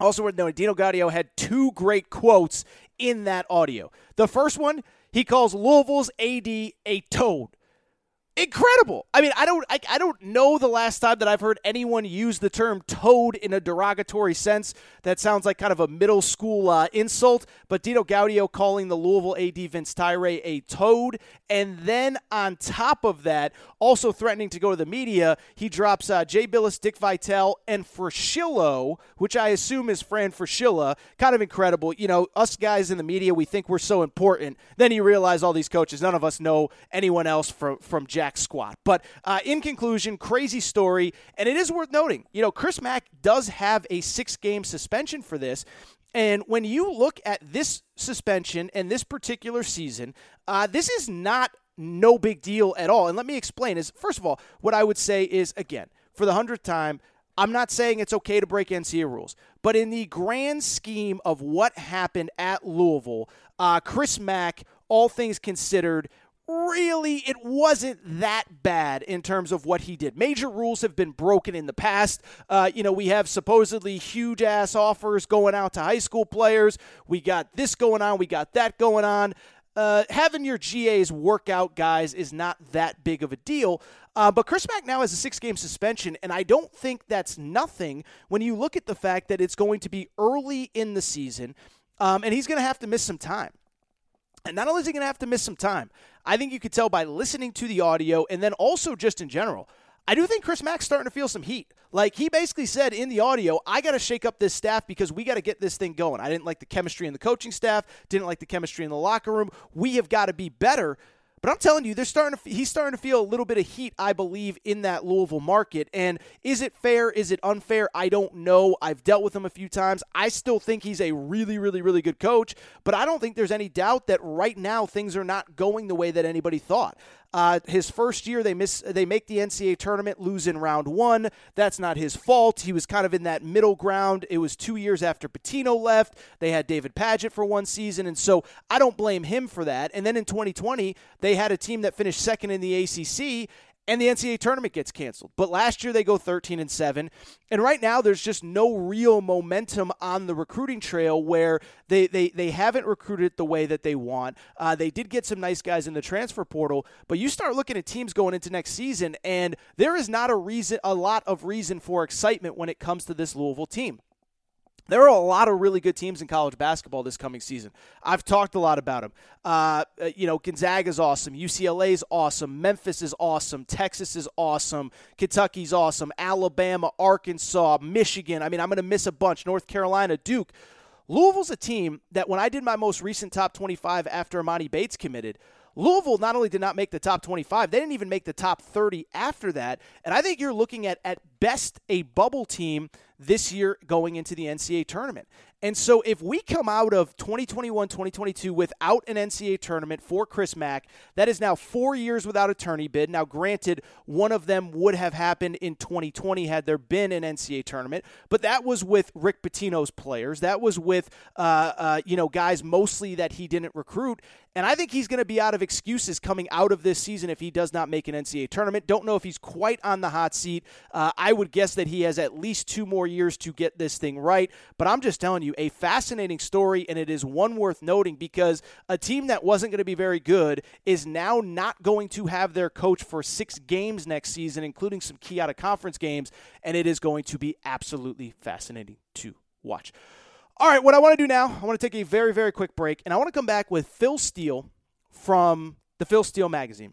Also worth noting, Dino Gaudio had two great quotes in that audio. The first one, he calls Louisville's AD a toad. Incredible. I mean, I don't I, I don't know the last time that I've heard anyone use the term toad in a derogatory sense. That sounds like kind of a middle school uh, insult. But Dino Gaudio calling the Louisville AD Vince Tyra a toad, and then on top of that, also threatening to go to the media, he drops uh, Jay Bilas, Dick Vitale, and Fraschillo, which I assume is Fran Fraschilla. Kind of incredible. You know, us guys in the media, we think we're so important. Then you realize all these coaches, none of us know anyone else from from jack squat. But uh, in conclusion, crazy story, and it is worth noting. You know, Chris Mack does have a six game suspension for this. And when you look at this suspension and this particular season, uh, this is not no big deal at all. And let me explain is first of all, what I would say is again, for the hundredth time, I'm not saying it's okay to break NCAA rules, but in the grand scheme of what happened at Louisville, uh, Chris Mack, all things considered, really it wasn't that bad in terms of what he did. Major rules have been broken in the past. Uh, you know, we have supposedly huge ass offers going out to high school players. We got this going on. We got that going on. Uh, having your GAs work out guys is not that big of a deal. Uh, but Chris Mack now has a six game suspension, and I don't think that's nothing when you look at the fact that it's going to be early in the season, um, and he's going to have to miss some time. And not only is he going to have to miss some time, I think you could tell by listening to the audio and then also just in general. I do think Chris Mack's starting to feel some heat. Like he basically said in the audio, I got to shake up this staff because we got to get this thing going. I didn't like the chemistry in the coaching staff, didn't like the chemistry in the locker room. We have got to be better. But I'm telling you, they're starting to, he's starting to feel a little bit of heat, I believe, in that Louisville market. And is it fair? Is it unfair? I don't know. I've dealt with him a few times. I still think he's a really, really, really good coach, but I don't think there's any doubt that right now things are not going the way that anybody thought. Uh, his first year, they miss, they make the NCAA tournament, lose in round one. That's not his fault. He was kind of in that middle ground. It was two years after Pitino left. They had David Padgett for one season, and so I don't blame him for that. And then in 2020, they had a team that finished second in the ACC, and the NCAA tournament gets canceled. But last year they go 13 and 7. And right now there's just no real momentum on the recruiting trail where they, they, they haven't recruited the way that they want. Uh, they did get some nice guys in the transfer portal, but you start looking at teams going into next season, and there is not a reason a lot of reason for excitement when it comes to this Louisville team. There are a lot of really good teams in college basketball this coming season. I've talked a lot about them. Uh, uh you know, Gonzaga's awesome. UCLA's awesome. Memphis is awesome. Texas is awesome. Kentucky's awesome. Alabama, Arkansas, Michigan. I mean, I'm going to miss a bunch. North Carolina, Duke. Louisville's a team that when I did my most recent top 25 after Emoni Bates committed, Louisville not only did not make the top 25, they didn't even make the top 30 after that. And I think you're looking at, at best, a bubble team this year going into the NCAA tournament. And so if we come out of 2021 2022 without an NCAA tournament for Chris Mack, that is now four years without a tourney bid. Now, granted, one of them would have happened in 2020 had there been an NCAA tournament, but that was with Rick Pitino's players. That was with, uh, uh, you know, guys mostly that he didn't recruit. And I think he's going to be out of excuses coming out of this season if he does not make an NCAA tournament. Don't know if he's quite on the hot seat. Uh, I would guess that he has at least two more years to get this thing right. But I'm just telling you, a fascinating story, and it is one worth noting because a team that wasn't going to be very good is now not going to have their coach for six games next season, including some key out of conference games. And it is going to be absolutely fascinating to watch. All right, what I want to do now, I want to take a very, very quick break, and I want to come back with Phil Steele from the Phil Steele magazine.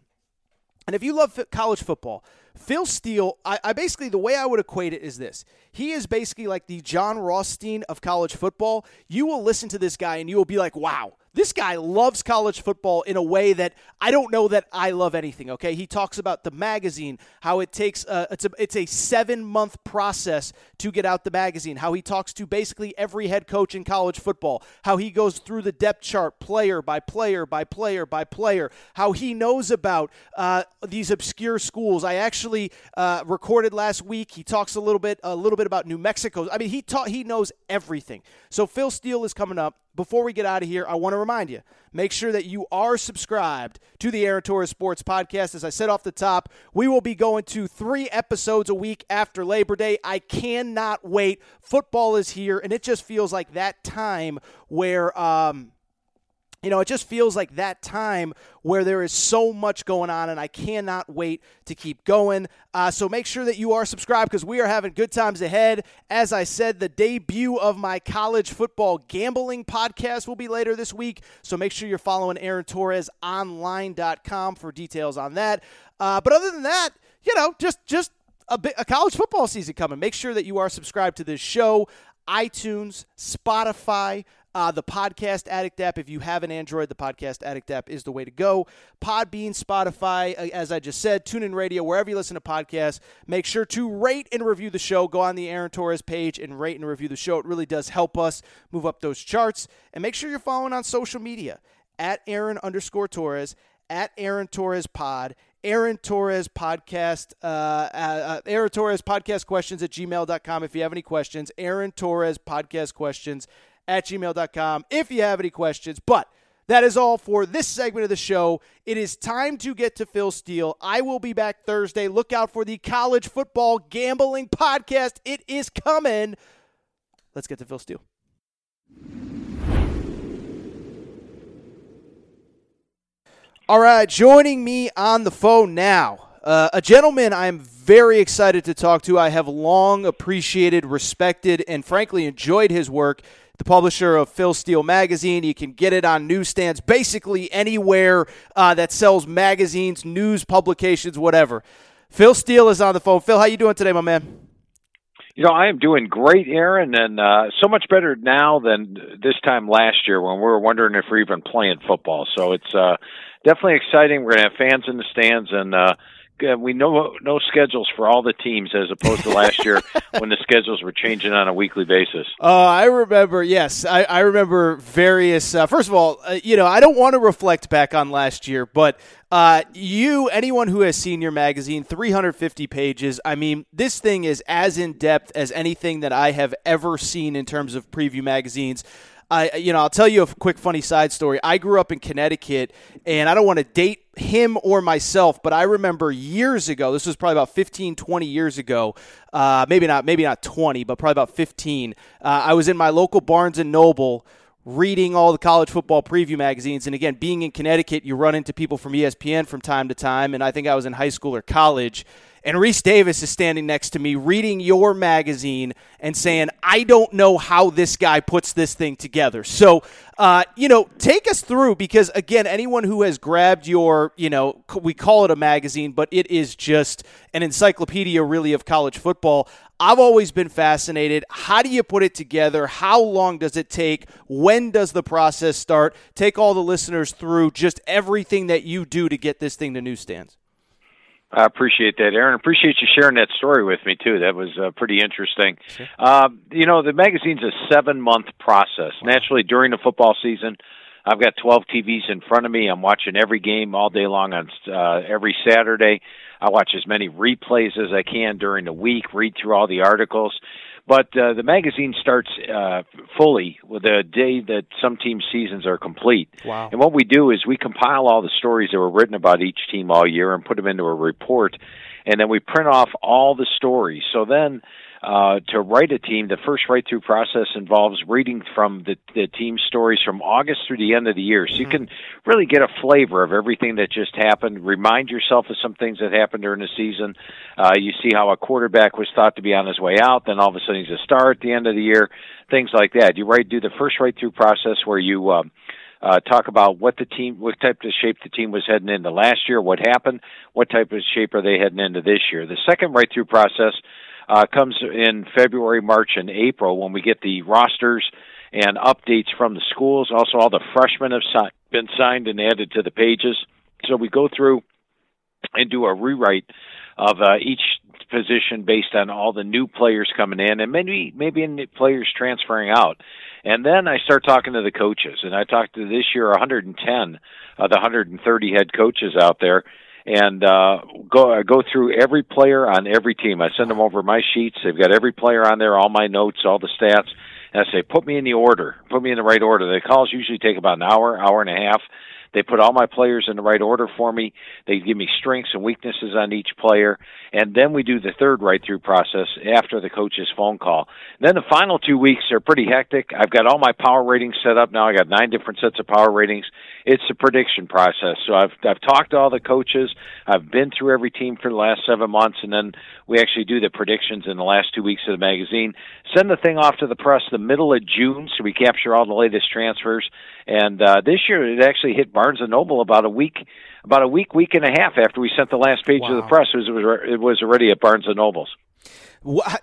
And if you love college football, Phil Steele, I, I, basically, the way I would equate it is this. He is basically like the Jon Rothstein of college football. You will listen to this guy and you will be like, wow, this guy loves college football in a way that I don't know that I love anything. Okay, he talks about the magazine, how it takes a, it's a it's a seven month process to get out the magazine. How he talks to basically every head coach in college football. How he goes through the depth chart player by player by player by player. How he knows about uh, these obscure schools. I actually uh, recorded last week. He talks a little bit a little bit about New Mexico. I mean, he taught he knows everything. So Phil Steele is coming up before we get out of here, I want to remind you make sure that you are subscribed to the Aaron Torres Sports Podcast. As I said off the top, we will be going to three episodes a week after Labor Day. I cannot wait. Football is here, and it just feels like that time where. Um, you know, it just feels like that time where there is so much going on, and I cannot wait to keep going. Uh, so make sure that you are subscribed because we are having good times ahead. As I said, the debut of my college football gambling podcast will be later this week. So make sure you're following Aaron Torres online.com for details on that. Uh, but other than that, you know, just just a, bit, a college football season coming. Make sure that you are subscribed to this show iTunes, Spotify, uh, the Podcast Addict app. If you have an Android, the Podcast Addict app is the way to go. Podbean, Spotify, uh, as I just said, TuneIn Radio, wherever you listen to podcasts. Make sure to rate and review the show. Go on the Aaron Torres page and rate and review the show. It really does help us move up those charts. And make sure you're following on social media at Aaron underscore Torres, at Aaron Torres Pod, Aaron Torres podcast, uh, uh, uh, Aaron Torres podcast questions at gmail.com. If you have any questions, Aaron Torres podcast questions at gmail.com. If you have any questions, but that is all for this segment of the show. It is time to get to Phil Steele. I will be back Thursday. Look out for the college football gambling podcast. It is coming. Let's get to Phil Steele. All right, joining me on the phone now, uh, a gentleman I'm very excited to talk to. I have long appreciated, respected, and frankly enjoyed his work. The publisher of Phil Steele magazine. You can get it on newsstands, basically anywhere uh, that sells magazines, news publications, whatever. Phil Steele is on the phone. Phil, how you doing today, my man? You know, I am doing great, Aaron, and uh, so much better now than this time last year when we were wondering if we're even playing football. So it's uh, definitely exciting. We're to have fans in the stands, and uh, we know no schedules for all the teams as opposed to last year when the schedules were changing on a weekly basis. Uh, I remember, yes, I, I remember various. Uh, first of all, uh, you know, I don't want to reflect back on last year, but uh, you, anyone who has seen your magazine, 350 pages. I mean, this thing is as in depth as anything that I have ever seen in terms of preview magazines. I, you know, I'll tell you a quick funny side story. I grew up in Connecticut, and I don't want to date him or myself, but I remember years ago. This was probably about 15, 20 years ago. Uh, maybe not, maybe not 20, but probably about 15. Uh, I was in my local Barnes and Noble reading all the college football preview magazines. And again, being in Connecticut, you run into people from ESPN from time to time. And I think I was in high school or college. And Rece Davis is standing next to me reading your magazine and saying, I don't know how this guy puts this thing together. So, uh, you know, take us through because, again, anyone who has grabbed your, you know, we call it a magazine, but it is just an encyclopedia, really, of college football. I've always been fascinated. How do you put it together? How long does it take? When does the process start? Take all the listeners through just everything that you do to get this thing to newsstands. I appreciate that, Aaron. Appreciate you sharing that story with me too. That was uh, pretty interesting. Sure. Uh, you know, the magazine's a seven-month process. Wow. Naturally, during the football season, I've got 12 TVs in front of me. I'm watching every game all day long on uh, every Saturday. I watch as many replays as I can during the week. Read through all the articles. But uh, the magazine starts uh, fully with the day that some team seasons are complete. Wow. And what we do is we compile all the stories that were written about each team all year and put them into a report. And then we print off all the stories. So then uh, to write a team, the first write through process involves reading from the, the team stories from August through the end of the year. So mm-hmm. you can really get a flavor of everything that just happened, remind yourself of some things that happened during the season. Uh, you see how a quarterback was thought to be on his way out, then all of a sudden he's a star at the end of the year, things like that. You write, do the first write through process where you, um, uh, talk about what the team, what type of shape the team was heading into last year, what happened, what type of shape are they heading into this year. The second write through process uh, comes in February, March, and April when we get the rosters and updates from the schools. Also, all the freshmen have si- been signed and added to the pages. So we go through and do a rewrite of uh, each position based on all the new players coming in and maybe maybe any players transferring out. And then I start talking to the coaches, and I talked to this year 110 of the 130 head coaches out there and uh, go I go through every player on every team. I send them over my sheets. They've got every player on there, all my notes, all the stats. And I say, put me in the order, put me in the right order. The calls usually take about an hour, hour and a half. They put all my players in the write order for me. They give me strengths and weaknesses on each player, and then we do the third right through process after the coach's phone call. Then the final two weeks are pretty hectic. I've got all my power ratings set up now. I got nine different sets of power ratings. It's a prediction process. So I've I've talked to all the coaches. I've been through every team for the last seven months, and then we actually do the predictions in the last two weeks of the magazine. Send the thing off to the press the middle of June, so we capture all the latest transfers. And uh, this year, it actually hit Barnes and Noble about a week, about a week, week and a half after we sent the last page wow. to the press. It was it was already at Barnes and Nobles.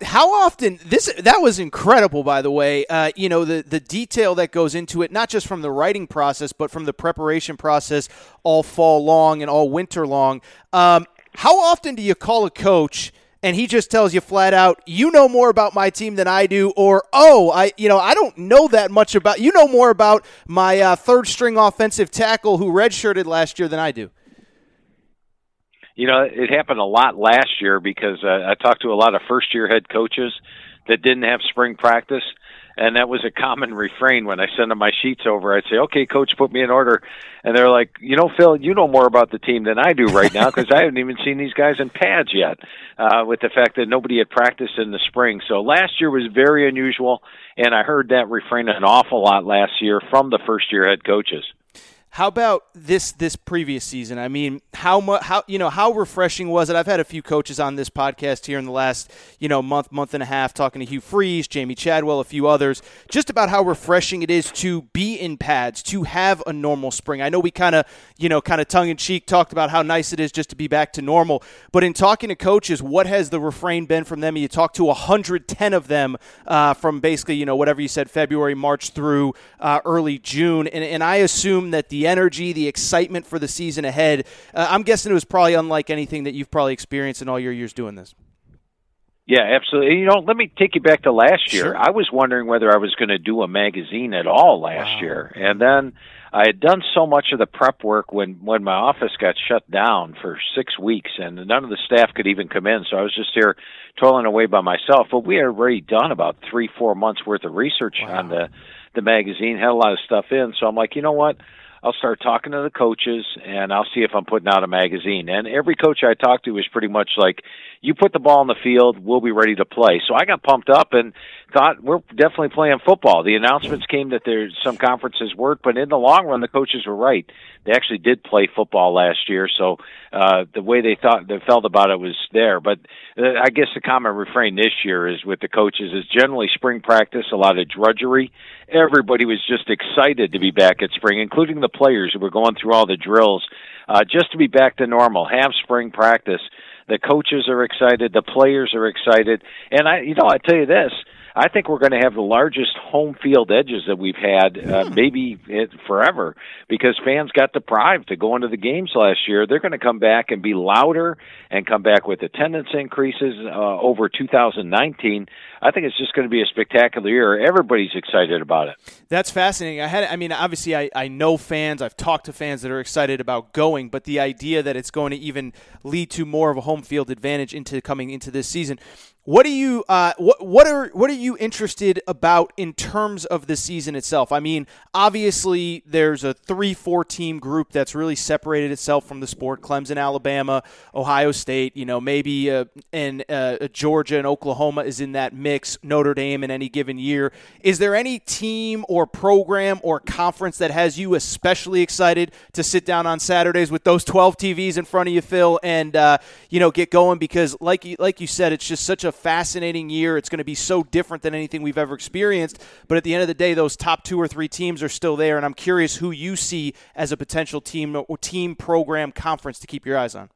How often this that was incredible, by the way. Uh, you know the the detail that goes into it, not just from the writing process, but from the preparation process, all fall long and all winter long. Um, how often do you call a coach? And he just tells you flat out, "You know more about my team than I do," or "Oh, I, you know, I don't know that much about you know more about my uh, third string offensive tackle who redshirted last year than I do." You know, it happened a lot last year because uh, I talked to a lot of first year head coaches that didn't have spring practice and that was a common refrain when I send them my sheets over. I'd say, "Okay, coach, put me in order," and they're like, "You know, Phil, you know more about the team than I do right now because I haven't even seen these guys in pads yet." Uh, with the fact that nobody had practiced in the spring, so last year was very unusual, and I heard that refrain an awful lot last year from the first year head coaches. How about this this previous season? I mean, how much how you know how refreshing was it? I've had a few coaches on this podcast here in the last you know month month and a half talking to Hugh Freeze, Jamey Chadwell, a few others, just about how refreshing it is to be in pads, to have a normal spring. I know we kind of you know kind of tongue in cheek talked about how nice it is just to be back to normal, but in talking to coaches, what has the refrain been from them? You talked to 110 of them uh, from basically you know whatever you said February, March through uh, early June, and and I assume that the energy, the excitement for the season ahead. Uh, I'm guessing it was probably unlike anything that you've probably experienced in all your years doing this. Yeah, absolutely. You know, let me take you back to last year. Sure. I was wondering whether I was going to do a magazine at all last wow. year, and then I had done so much of the prep work when when my office got shut down for six weeks, and none of the staff could even come in. So I was just here toiling away by myself. But we had already done about three, four months worth of research wow. on the the magazine, had a lot of stuff in. So I'm like, you know what? I'll start talking to the coaches and I'll see if I'm putting out a magazine. And every coach I talked to was pretty much like, you put the ball in the field, we'll be ready to play. So I got pumped up and thought we're definitely playing football. The announcements came that there's some conferences work, but in the long run, the coaches were right. They actually did play football last year, so uh, the way they thought they felt about it was there. But uh, I guess the common refrain this year is with the coaches is generally spring practice, a lot of drudgery. Everybody was just excited to be back at spring, including the players who were going through all the drills, uh, just to be back to normal, have spring practice. The coaches are excited, the players are excited, and I, you know, I tell you this I think we're going to have the largest home field edges that we've had uh, hmm. maybe it, forever because fans got deprived to go into the games last year. They're going to come back and be louder and come back with attendance increases uh, over 2019. I think it's just going to be a spectacular year. Everybody's excited about it. That's fascinating. I had, I mean, obviously, I, I know fans. I've talked to fans that are excited about going, but the idea that it's going to even lead to more of a home field advantage into coming into this season. What do you uh, what what are what are you interested about in terms of the season itself? I mean, obviously there's a three four team group that's really separated itself from the sport. Clemson, Alabama, Ohio State. You know, maybe uh, and uh, Georgia and Oklahoma is in that mix. Notre Dame in any given year. Is there any team or program or conference that has you especially excited to sit down on Saturdays with those twelve TVs in front of you, Phil, and uh, you know get going? Because like you like you said, it's just such a fascinating year. It's going to be so different than anything we've ever experienced. But at the end of the day, those top two or three teams are still there, and I'm curious who you see as a potential team or team program conference to keep your eyes on.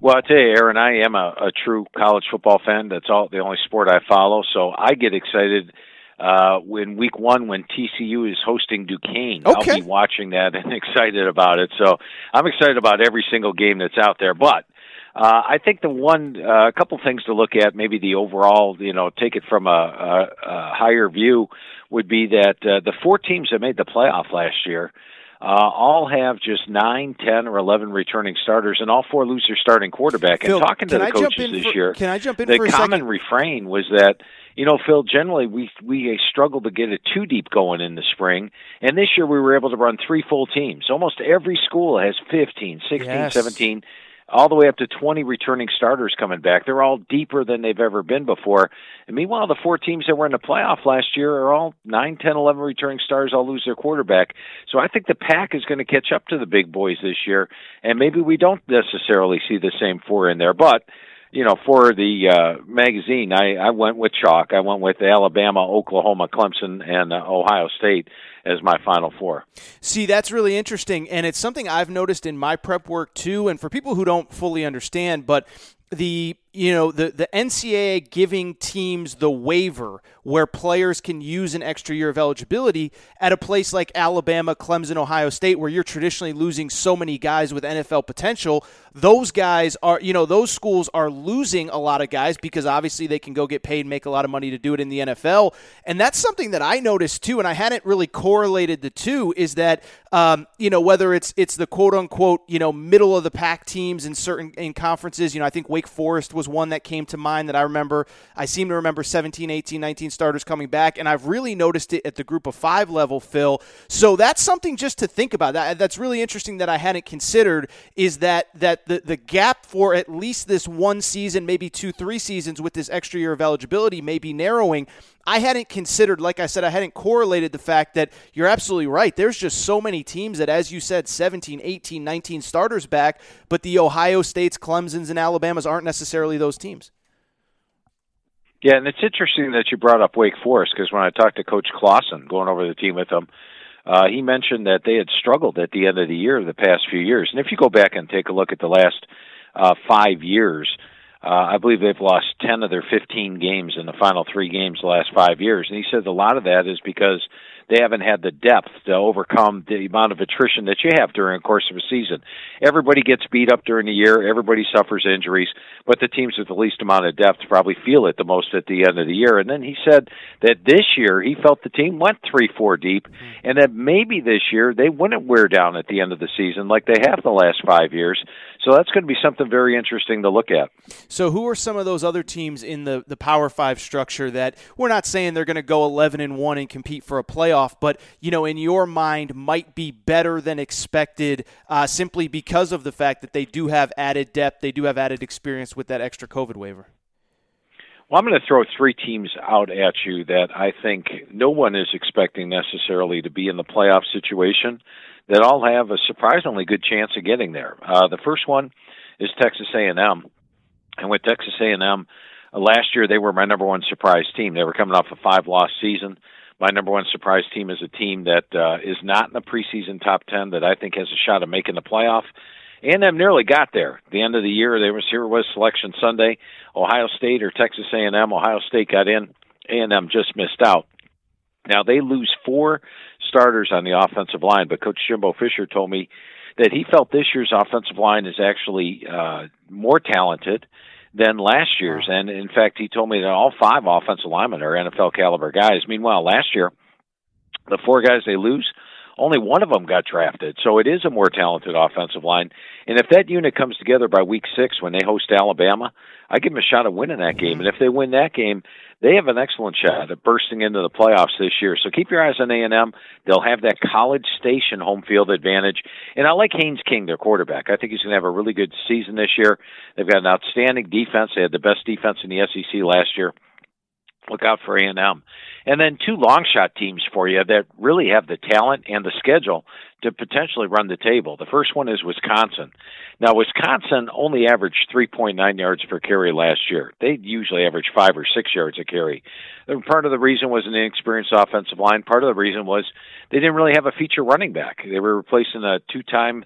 Well, I tell you, Aaron, I am a, a true college football fan. That's all the only sport I follow. So I get excited uh, when week one when TCU is hosting Duquesne. Okay. I'll be watching that and excited about it. So I'm excited about every single game that's out there. But uh, I think the one, uh, a couple things to look at, maybe the overall, you know, take it from a, a, a higher view, would be that uh, the four teams that made the playoff last year, uh, all have just nine, ten, or eleven returning starters, and all four lose their starting quarterback. Phil, and talking to the I coaches this for- year, can I jump in the for a common second? refrain was that you know, Phil, generally we we struggle to get it too deep going in the spring, and this year we were able to run three full teams. Almost every school has 15, 16, Yes. 17, all the way up to 20 returning starters coming back. They're all deeper than they've ever been before. And meanwhile, the four teams that were in the playoff last year are all 9, 10, 11 returning starters all lose their quarterback. So I think the pack is going to catch up to the big boys this year, and maybe we don't necessarily see the same four in there, but you know, for the uh, magazine, I, I went with chalk. I went with Alabama, Oklahoma, Clemson, and uh, Ohio State as my final four. See, that's really interesting, and it's something I've noticed in my prep work too. And for people who don't fully understand, but the you know the the NCAA giving teams the waiver where players can use an extra year of eligibility at a place like Alabama, Clemson, Ohio State where you're traditionally losing so many guys with NFL potential. Those guys are you know those schools are losing a lot of guys because obviously they can go get paid make a lot of money to do it in the NFL and that's something that I noticed too and I hadn't really correlated the two is that um, you know whether it's it's the quote unquote you know middle of the pack teams in certain in conferences you know I think Wake Forest was one that came to mind that I remember. I seem to remember 17 18 19 starters coming back and I've really noticed it at the group of 5 level Phil. So that's something just to think about. That that's really interesting that I hadn't considered is that that the, the gap for at least this one season, maybe two, three seasons with this extra year of eligibility may be narrowing. I hadn't considered, like I said, I hadn't correlated the fact that you're absolutely right. There's just so many teams that, as you said, 17, 18, 19 starters back, but the Ohio States, Clemsons, and Alabamas aren't necessarily those teams. Yeah, and it's interesting that you brought up Wake Forest because when I talked to Coach Clawson, going over the team with him, uh, he mentioned that they had struggled at the end of the year the past few years. And if you go back and take a look at the last uh, five years, uh, I believe they've lost 10 of their 15 games in the final three games the last five years. And he says a lot of that is because they haven't had the depth to overcome the amount of attrition that you have during the course of a season. Everybody gets beat up during the year, everybody suffers injuries, but the teams with the least amount of depth probably feel it the most at the end of the year. And then he said that this year he felt the team went three, four deep, and that maybe this year they wouldn't wear down at the end of the season like they have the last five years. So that's going to be something very interesting to look at. So, who are some of those other teams in the, the Power Five structure that we're not saying they're going to go 11 and 1 and compete for a playoff, but, you know, in your mind might be better than expected uh, simply because of the fact that they do have added depth, they do have added experience with that extra COVID waiver? Well, I'm going to throw three teams out at you that I think no one is expecting necessarily to be in the playoff situation that all have a surprisingly good chance of getting there. Uh, the first one is Texas A&M, and with Texas A&M, uh, last year they were my number one surprise team. They were coming off a five-loss season. My number one surprise team is a team that uh, is not in the preseason top ten that I think has a shot of making the playoff. A&M nearly got there. The end of the year, there was here was Selection Sunday. Ohio State or Texas A&M. Ohio State got in. A&M just missed out. Now they lose four starters on the offensive line, but Coach Jimbo Fisher told me that he felt this year's offensive line is actually uh, more talented than last year's, and in fact, he told me that all five offensive linemen are NFL caliber guys. Meanwhile, last year, the four guys they lose, only one of them got drafted, so it is a more talented offensive line. And if that unit comes together by week six when they host Alabama, I give them a shot of winning that game. And if they win that game, they have an excellent shot at bursting into the playoffs this year. So keep your eyes on A and M. They'll have that College Station home field advantage, and I like Haynes King, their quarterback. I think he's going to have a really good season this year. They've got an outstanding defense. They had the best defense in the SEC last year. Look out for A and then two long shot teams for you that really have the talent and the schedule to potentially run the table. The first one is Wisconsin. Now, Wisconsin only averaged 3.9 yards per carry last year. They usually average five or six yards a carry. And part of the reason was an inexperienced offensive line. Part of the reason was they didn't really have a feature running back. They were replacing a two-time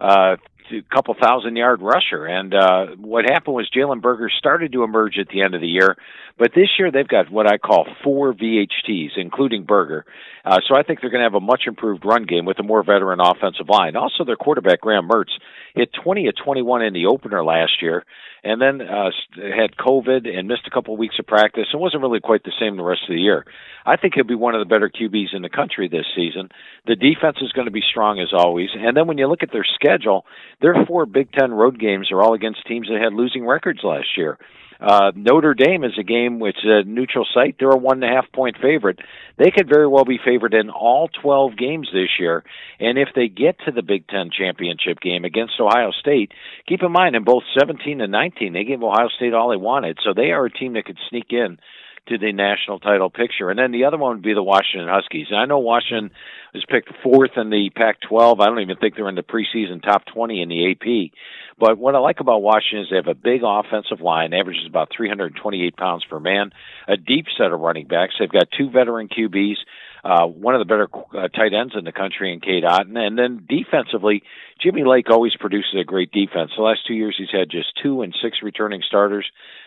uh, a couple thousand yard rusher. And uh, what happened was Jalen Berger started to emerge at the end of the year, but this year they've got what I call four VHTs, including Berger. Uh, so I think they're going to have a much improved run game with a more veteran offensive line. Also, their quarterback Graham Mertz hit 20 of 21 in the opener last year, and then uh, had COVID and missed a couple of weeks of practice and wasn't really quite the same the rest of the year. I think he'll be one of the better QBs in the country this season. The defense is going to be strong as always, and then when you look at their schedule, their four Big Ten road games are all against teams that had losing records last year. Uh, Notre Dame is a game which is a neutral site. They're a one and a half point favorite. They could very well be favored in all 12 games this year. And if they get to the Big Ten championship game against Ohio State, keep in mind in both 17 and 19, they gave Ohio State all they wanted. So they are a team that could sneak in to the national title picture. And then the other one would be the Washington Huskies. And I know Washington was picked fourth in the Pac 12. I don't even think they're in the preseason top 20 in the AP. But what I like about Washington is they have a big offensive line, averages about 328 pounds per man, a deep set of running backs. They've got two veteran QBs. Uh, one of the better uh, tight ends in the country in Cade Otton. And then defensively, Jimmy Lake always produces a great defense. The last two years, he's had just two and six returning starters.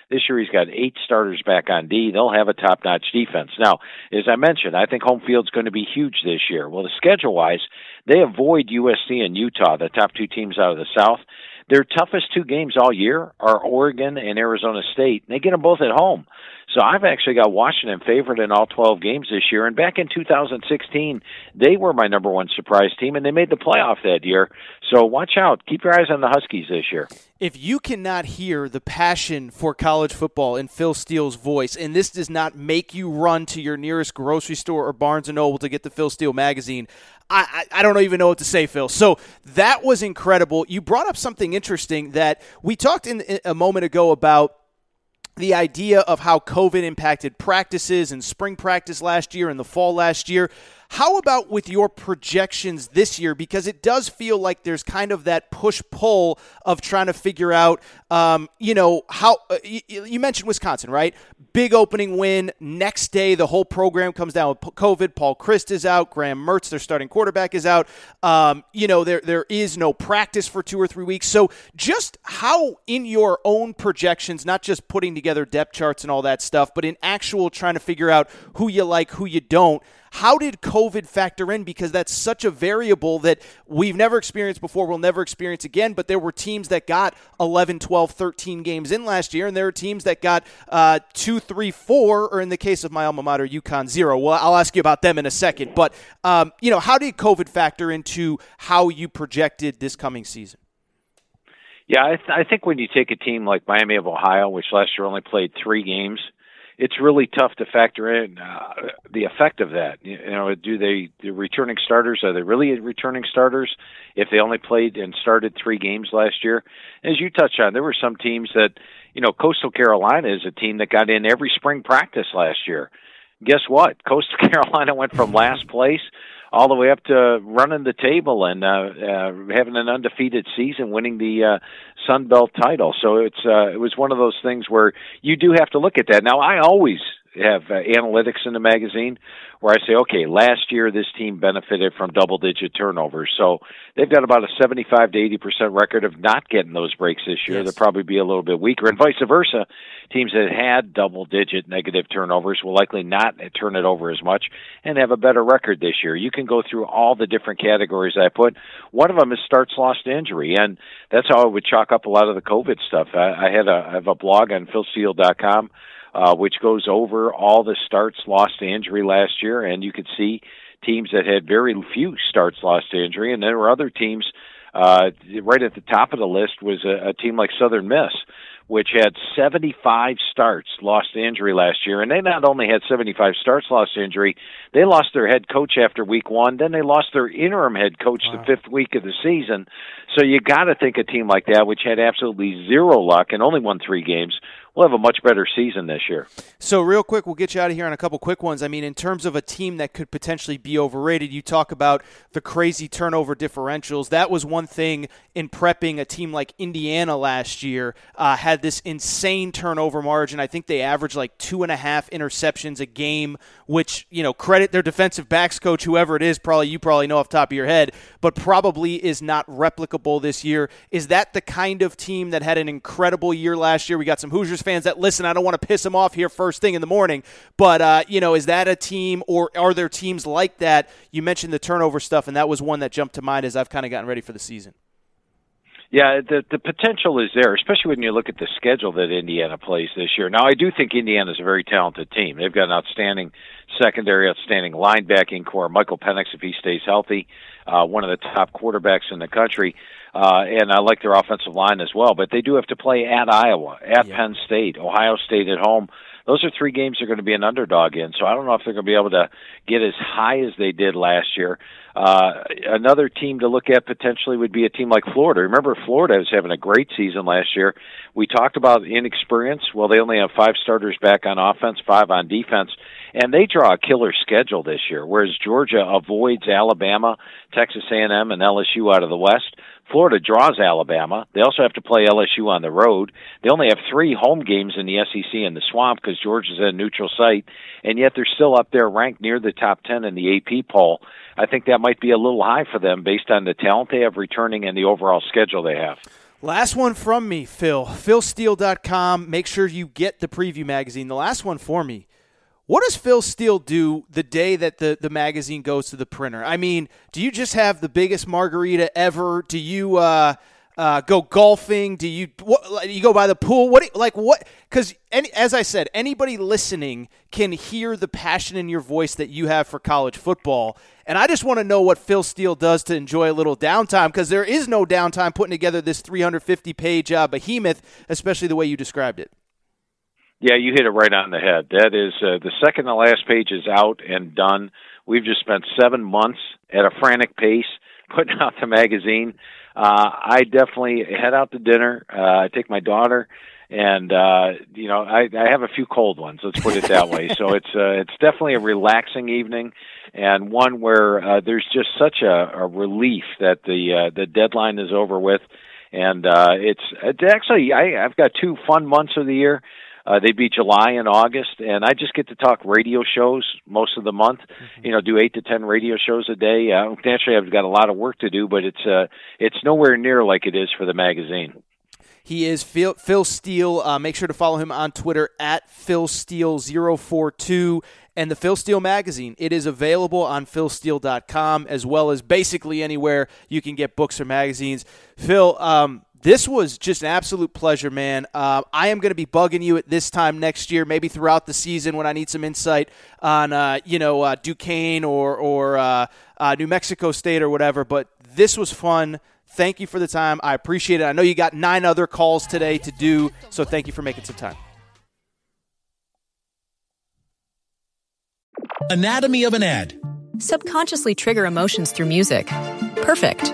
This year, he's got eight starters back on D. They'll have a top notch defense. Now, as I mentioned, I think home field's going to be huge this year. Well, the schedule wise, they avoid USC and Utah, the top two teams out of the South. Their toughest two games all year are Oregon and Arizona State. They get them both at home. So I've actually got Washington favored in all 12 games this year. And back in 2016, they were my number one surprise team, and they made the playoff that year. So watch out. Keep your eyes on the Huskies this year. If you cannot hear the passion for college football in Phil Steele's voice, and this does not make you run to your nearest grocery store or Barnes and Noble to get the Phil Steele magazine, I, I, don't even know what to say, Phil. So that was incredible. You brought up something interesting that we talked in a moment ago about the idea of how COVID impacted practices and spring practice last year and the fall last year. How about with your projections this year? Because it does feel like there's kind of that push pull of trying to figure out, um, you know, how uh, you, you, mentioned Wisconsin, right? Big opening win. Next day, the whole program comes down with COVID. Paul Chryst is out. Graham Mertz, their starting quarterback, is out. Um, you know, there there is no practice for two or three weeks. So, just how in your own projections, not just putting together depth charts and all that stuff, but in actual trying to figure out who you like, who you don't how did COVID factor in? Because that's such a variable that we've never experienced before, we'll never experience again. But there were teams that got 11, 12, 13 games in last year, and there are teams that got uh, two, three, four, or in the case of my alma mater, UConn, zero. Well, I'll ask you about them in a second. But, um, you know, how did COVID factor into how you projected this coming season? Yeah, I, th- I think when you take a team like Miami of Ohio, which last year only played three games, it's really tough to factor in uh, the effect of that. You know, do they the returning starters are they really returning starters if they only played and started three games last year? As you touched on, there were some teams that you know Coastal Carolina is a team that got in every spring practice last year. Guess what? Coastal Carolina went from last place all the way up to running the table and uh, uh, having an undefeated season, winning the uh, Sun Belt title. So it's uh, it was one of those things where you do have to look at that. Now, I always have uh, analytics in the magazine where I say, okay, last year this team benefited from double digit turnovers. So they've got about a 75 to 80% record of not getting those breaks this year. Yes. They'll probably be a little bit weaker. And vice versa, teams that had double digit negative turnovers will likely not turn it over as much and have a better record this year. You can go through all the different categories I put. One of them is starts lost to injury. And that's how I would chalk up a lot of the COVID stuff. I, I had a, I have a blog on philsteele.com uh, which goes over all the starts lost to injury last year, and you could see teams that had very few starts lost to injury, and there were other teams. Uh, right at the top of the list was a, a team like Southern Miss, which had 75 starts lost to injury last year. And they not only had 75 starts lost to injury, they lost their head coach after week one. Then they lost their interim head coach wow. the fifth week of the season. So you got to think a team like that, which had absolutely zero luck and only won three games, we'll have a much better season this year. So, real quick, we'll get you out of here on a couple quick ones. I mean, in terms of a team that could potentially be overrated, you talk about the crazy turnover differentials. That was one thing in prepping a team like Indiana last year, uh, had this insane turnover margin. I think they averaged like two and a half interceptions a game, which, you know, credit their defensive backs coach, whoever it is, probably you probably know off top of your head, but probably is not replicable this year. Is that the kind of team that had an incredible year last year? We got some Hoosiers fans that listen. I don't want to piss them off here first thing in the morning, but uh, you know, is that a team or are there teams like that? You mentioned the turnover stuff, and that was one that jumped to mind as I've kind of gotten ready for the season. Yeah, the the potential is there, especially when you look at the schedule that Indiana plays this year. Now, I do think Indiana is a very talented team. They've got an outstanding secondary, outstanding linebacking corps. Michael Penix, if he stays healthy, uh, one of the top quarterbacks in the country, uh, and I like their offensive line as well. But they do have to play at Iowa, at yeah. Penn State, Ohio State at home those are three games they're going to be an underdog in. So I don't know if they're going to be able to get as high as they did last year. Uh, another team to look at potentially would be a team like Florida. Remember, Florida was having a great season last year. We talked about inexperience. Well, they only have five starters back on offense, five on defense, and they draw a killer schedule this year. Whereas Georgia avoids Alabama, Texas A&M, and LSU out of the West. Florida draws Alabama. They also have to play LSU on the road. They only have three home games in the SEC in the swamp because Georgia's in a neutral site, and yet they're still up there ranked near the top 10 in the AP poll. I think that might be a little high for them based on the talent they have returning and the overall schedule they have. Last one from me, Phil. PhilSteele.com. Make sure you get the preview magazine. The last one for me. What does Phil Steele do the day that the, the magazine goes to the printer? I mean, do you just have the biggest margarita ever? Do you uh, uh, go golfing? Do you what, you go by the pool? What like what? Because as I said, anybody listening can hear the passion in your voice that you have for college football, and I just want to know what Phil Steele does to enjoy a little downtime because there is no downtime putting together this 350 page uh, behemoth, especially the way you described it. Yeah, you hit it right on the head. That is uh, the second to last page is out and done. We've just spent seven months at a frantic pace putting out the magazine. Uh, I definitely head out to dinner. Uh, I take my daughter, and uh, you know, I, I have a few cold ones. Let's put it that way. so it's uh, it's definitely a relaxing evening, and one where uh, there's just such a, a relief that the uh, the deadline is over with, and uh, it's it's actually I, I've got two fun months of the year. Uh, they'd be July and August, and I just get to talk radio shows most of the month. Mm-hmm. You know, do eight to ten radio shows a day. Uh, naturally, I've got a lot of work to do, but it's uh, it's nowhere near like it is for the magazine. He is Phil, Phil Steele. Uh, make sure to follow him on Twitter at Phil Steele042 and the Phil Steele magazine. It is available on philsteele.com as well as basically anywhere you can get books or magazines. Phil, um, this was just an absolute pleasure, man. Uh, I am going to be bugging you at this time next year, maybe throughout the season when I need some insight on, uh, you know, uh, Duquesne or or uh, uh, New Mexico State or whatever. But this was fun. Thank you for the time. I appreciate it. I know you got nine other calls today to do, so thank you for making some time. Anatomy of an ad. Subconsciously trigger emotions through music. Perfect.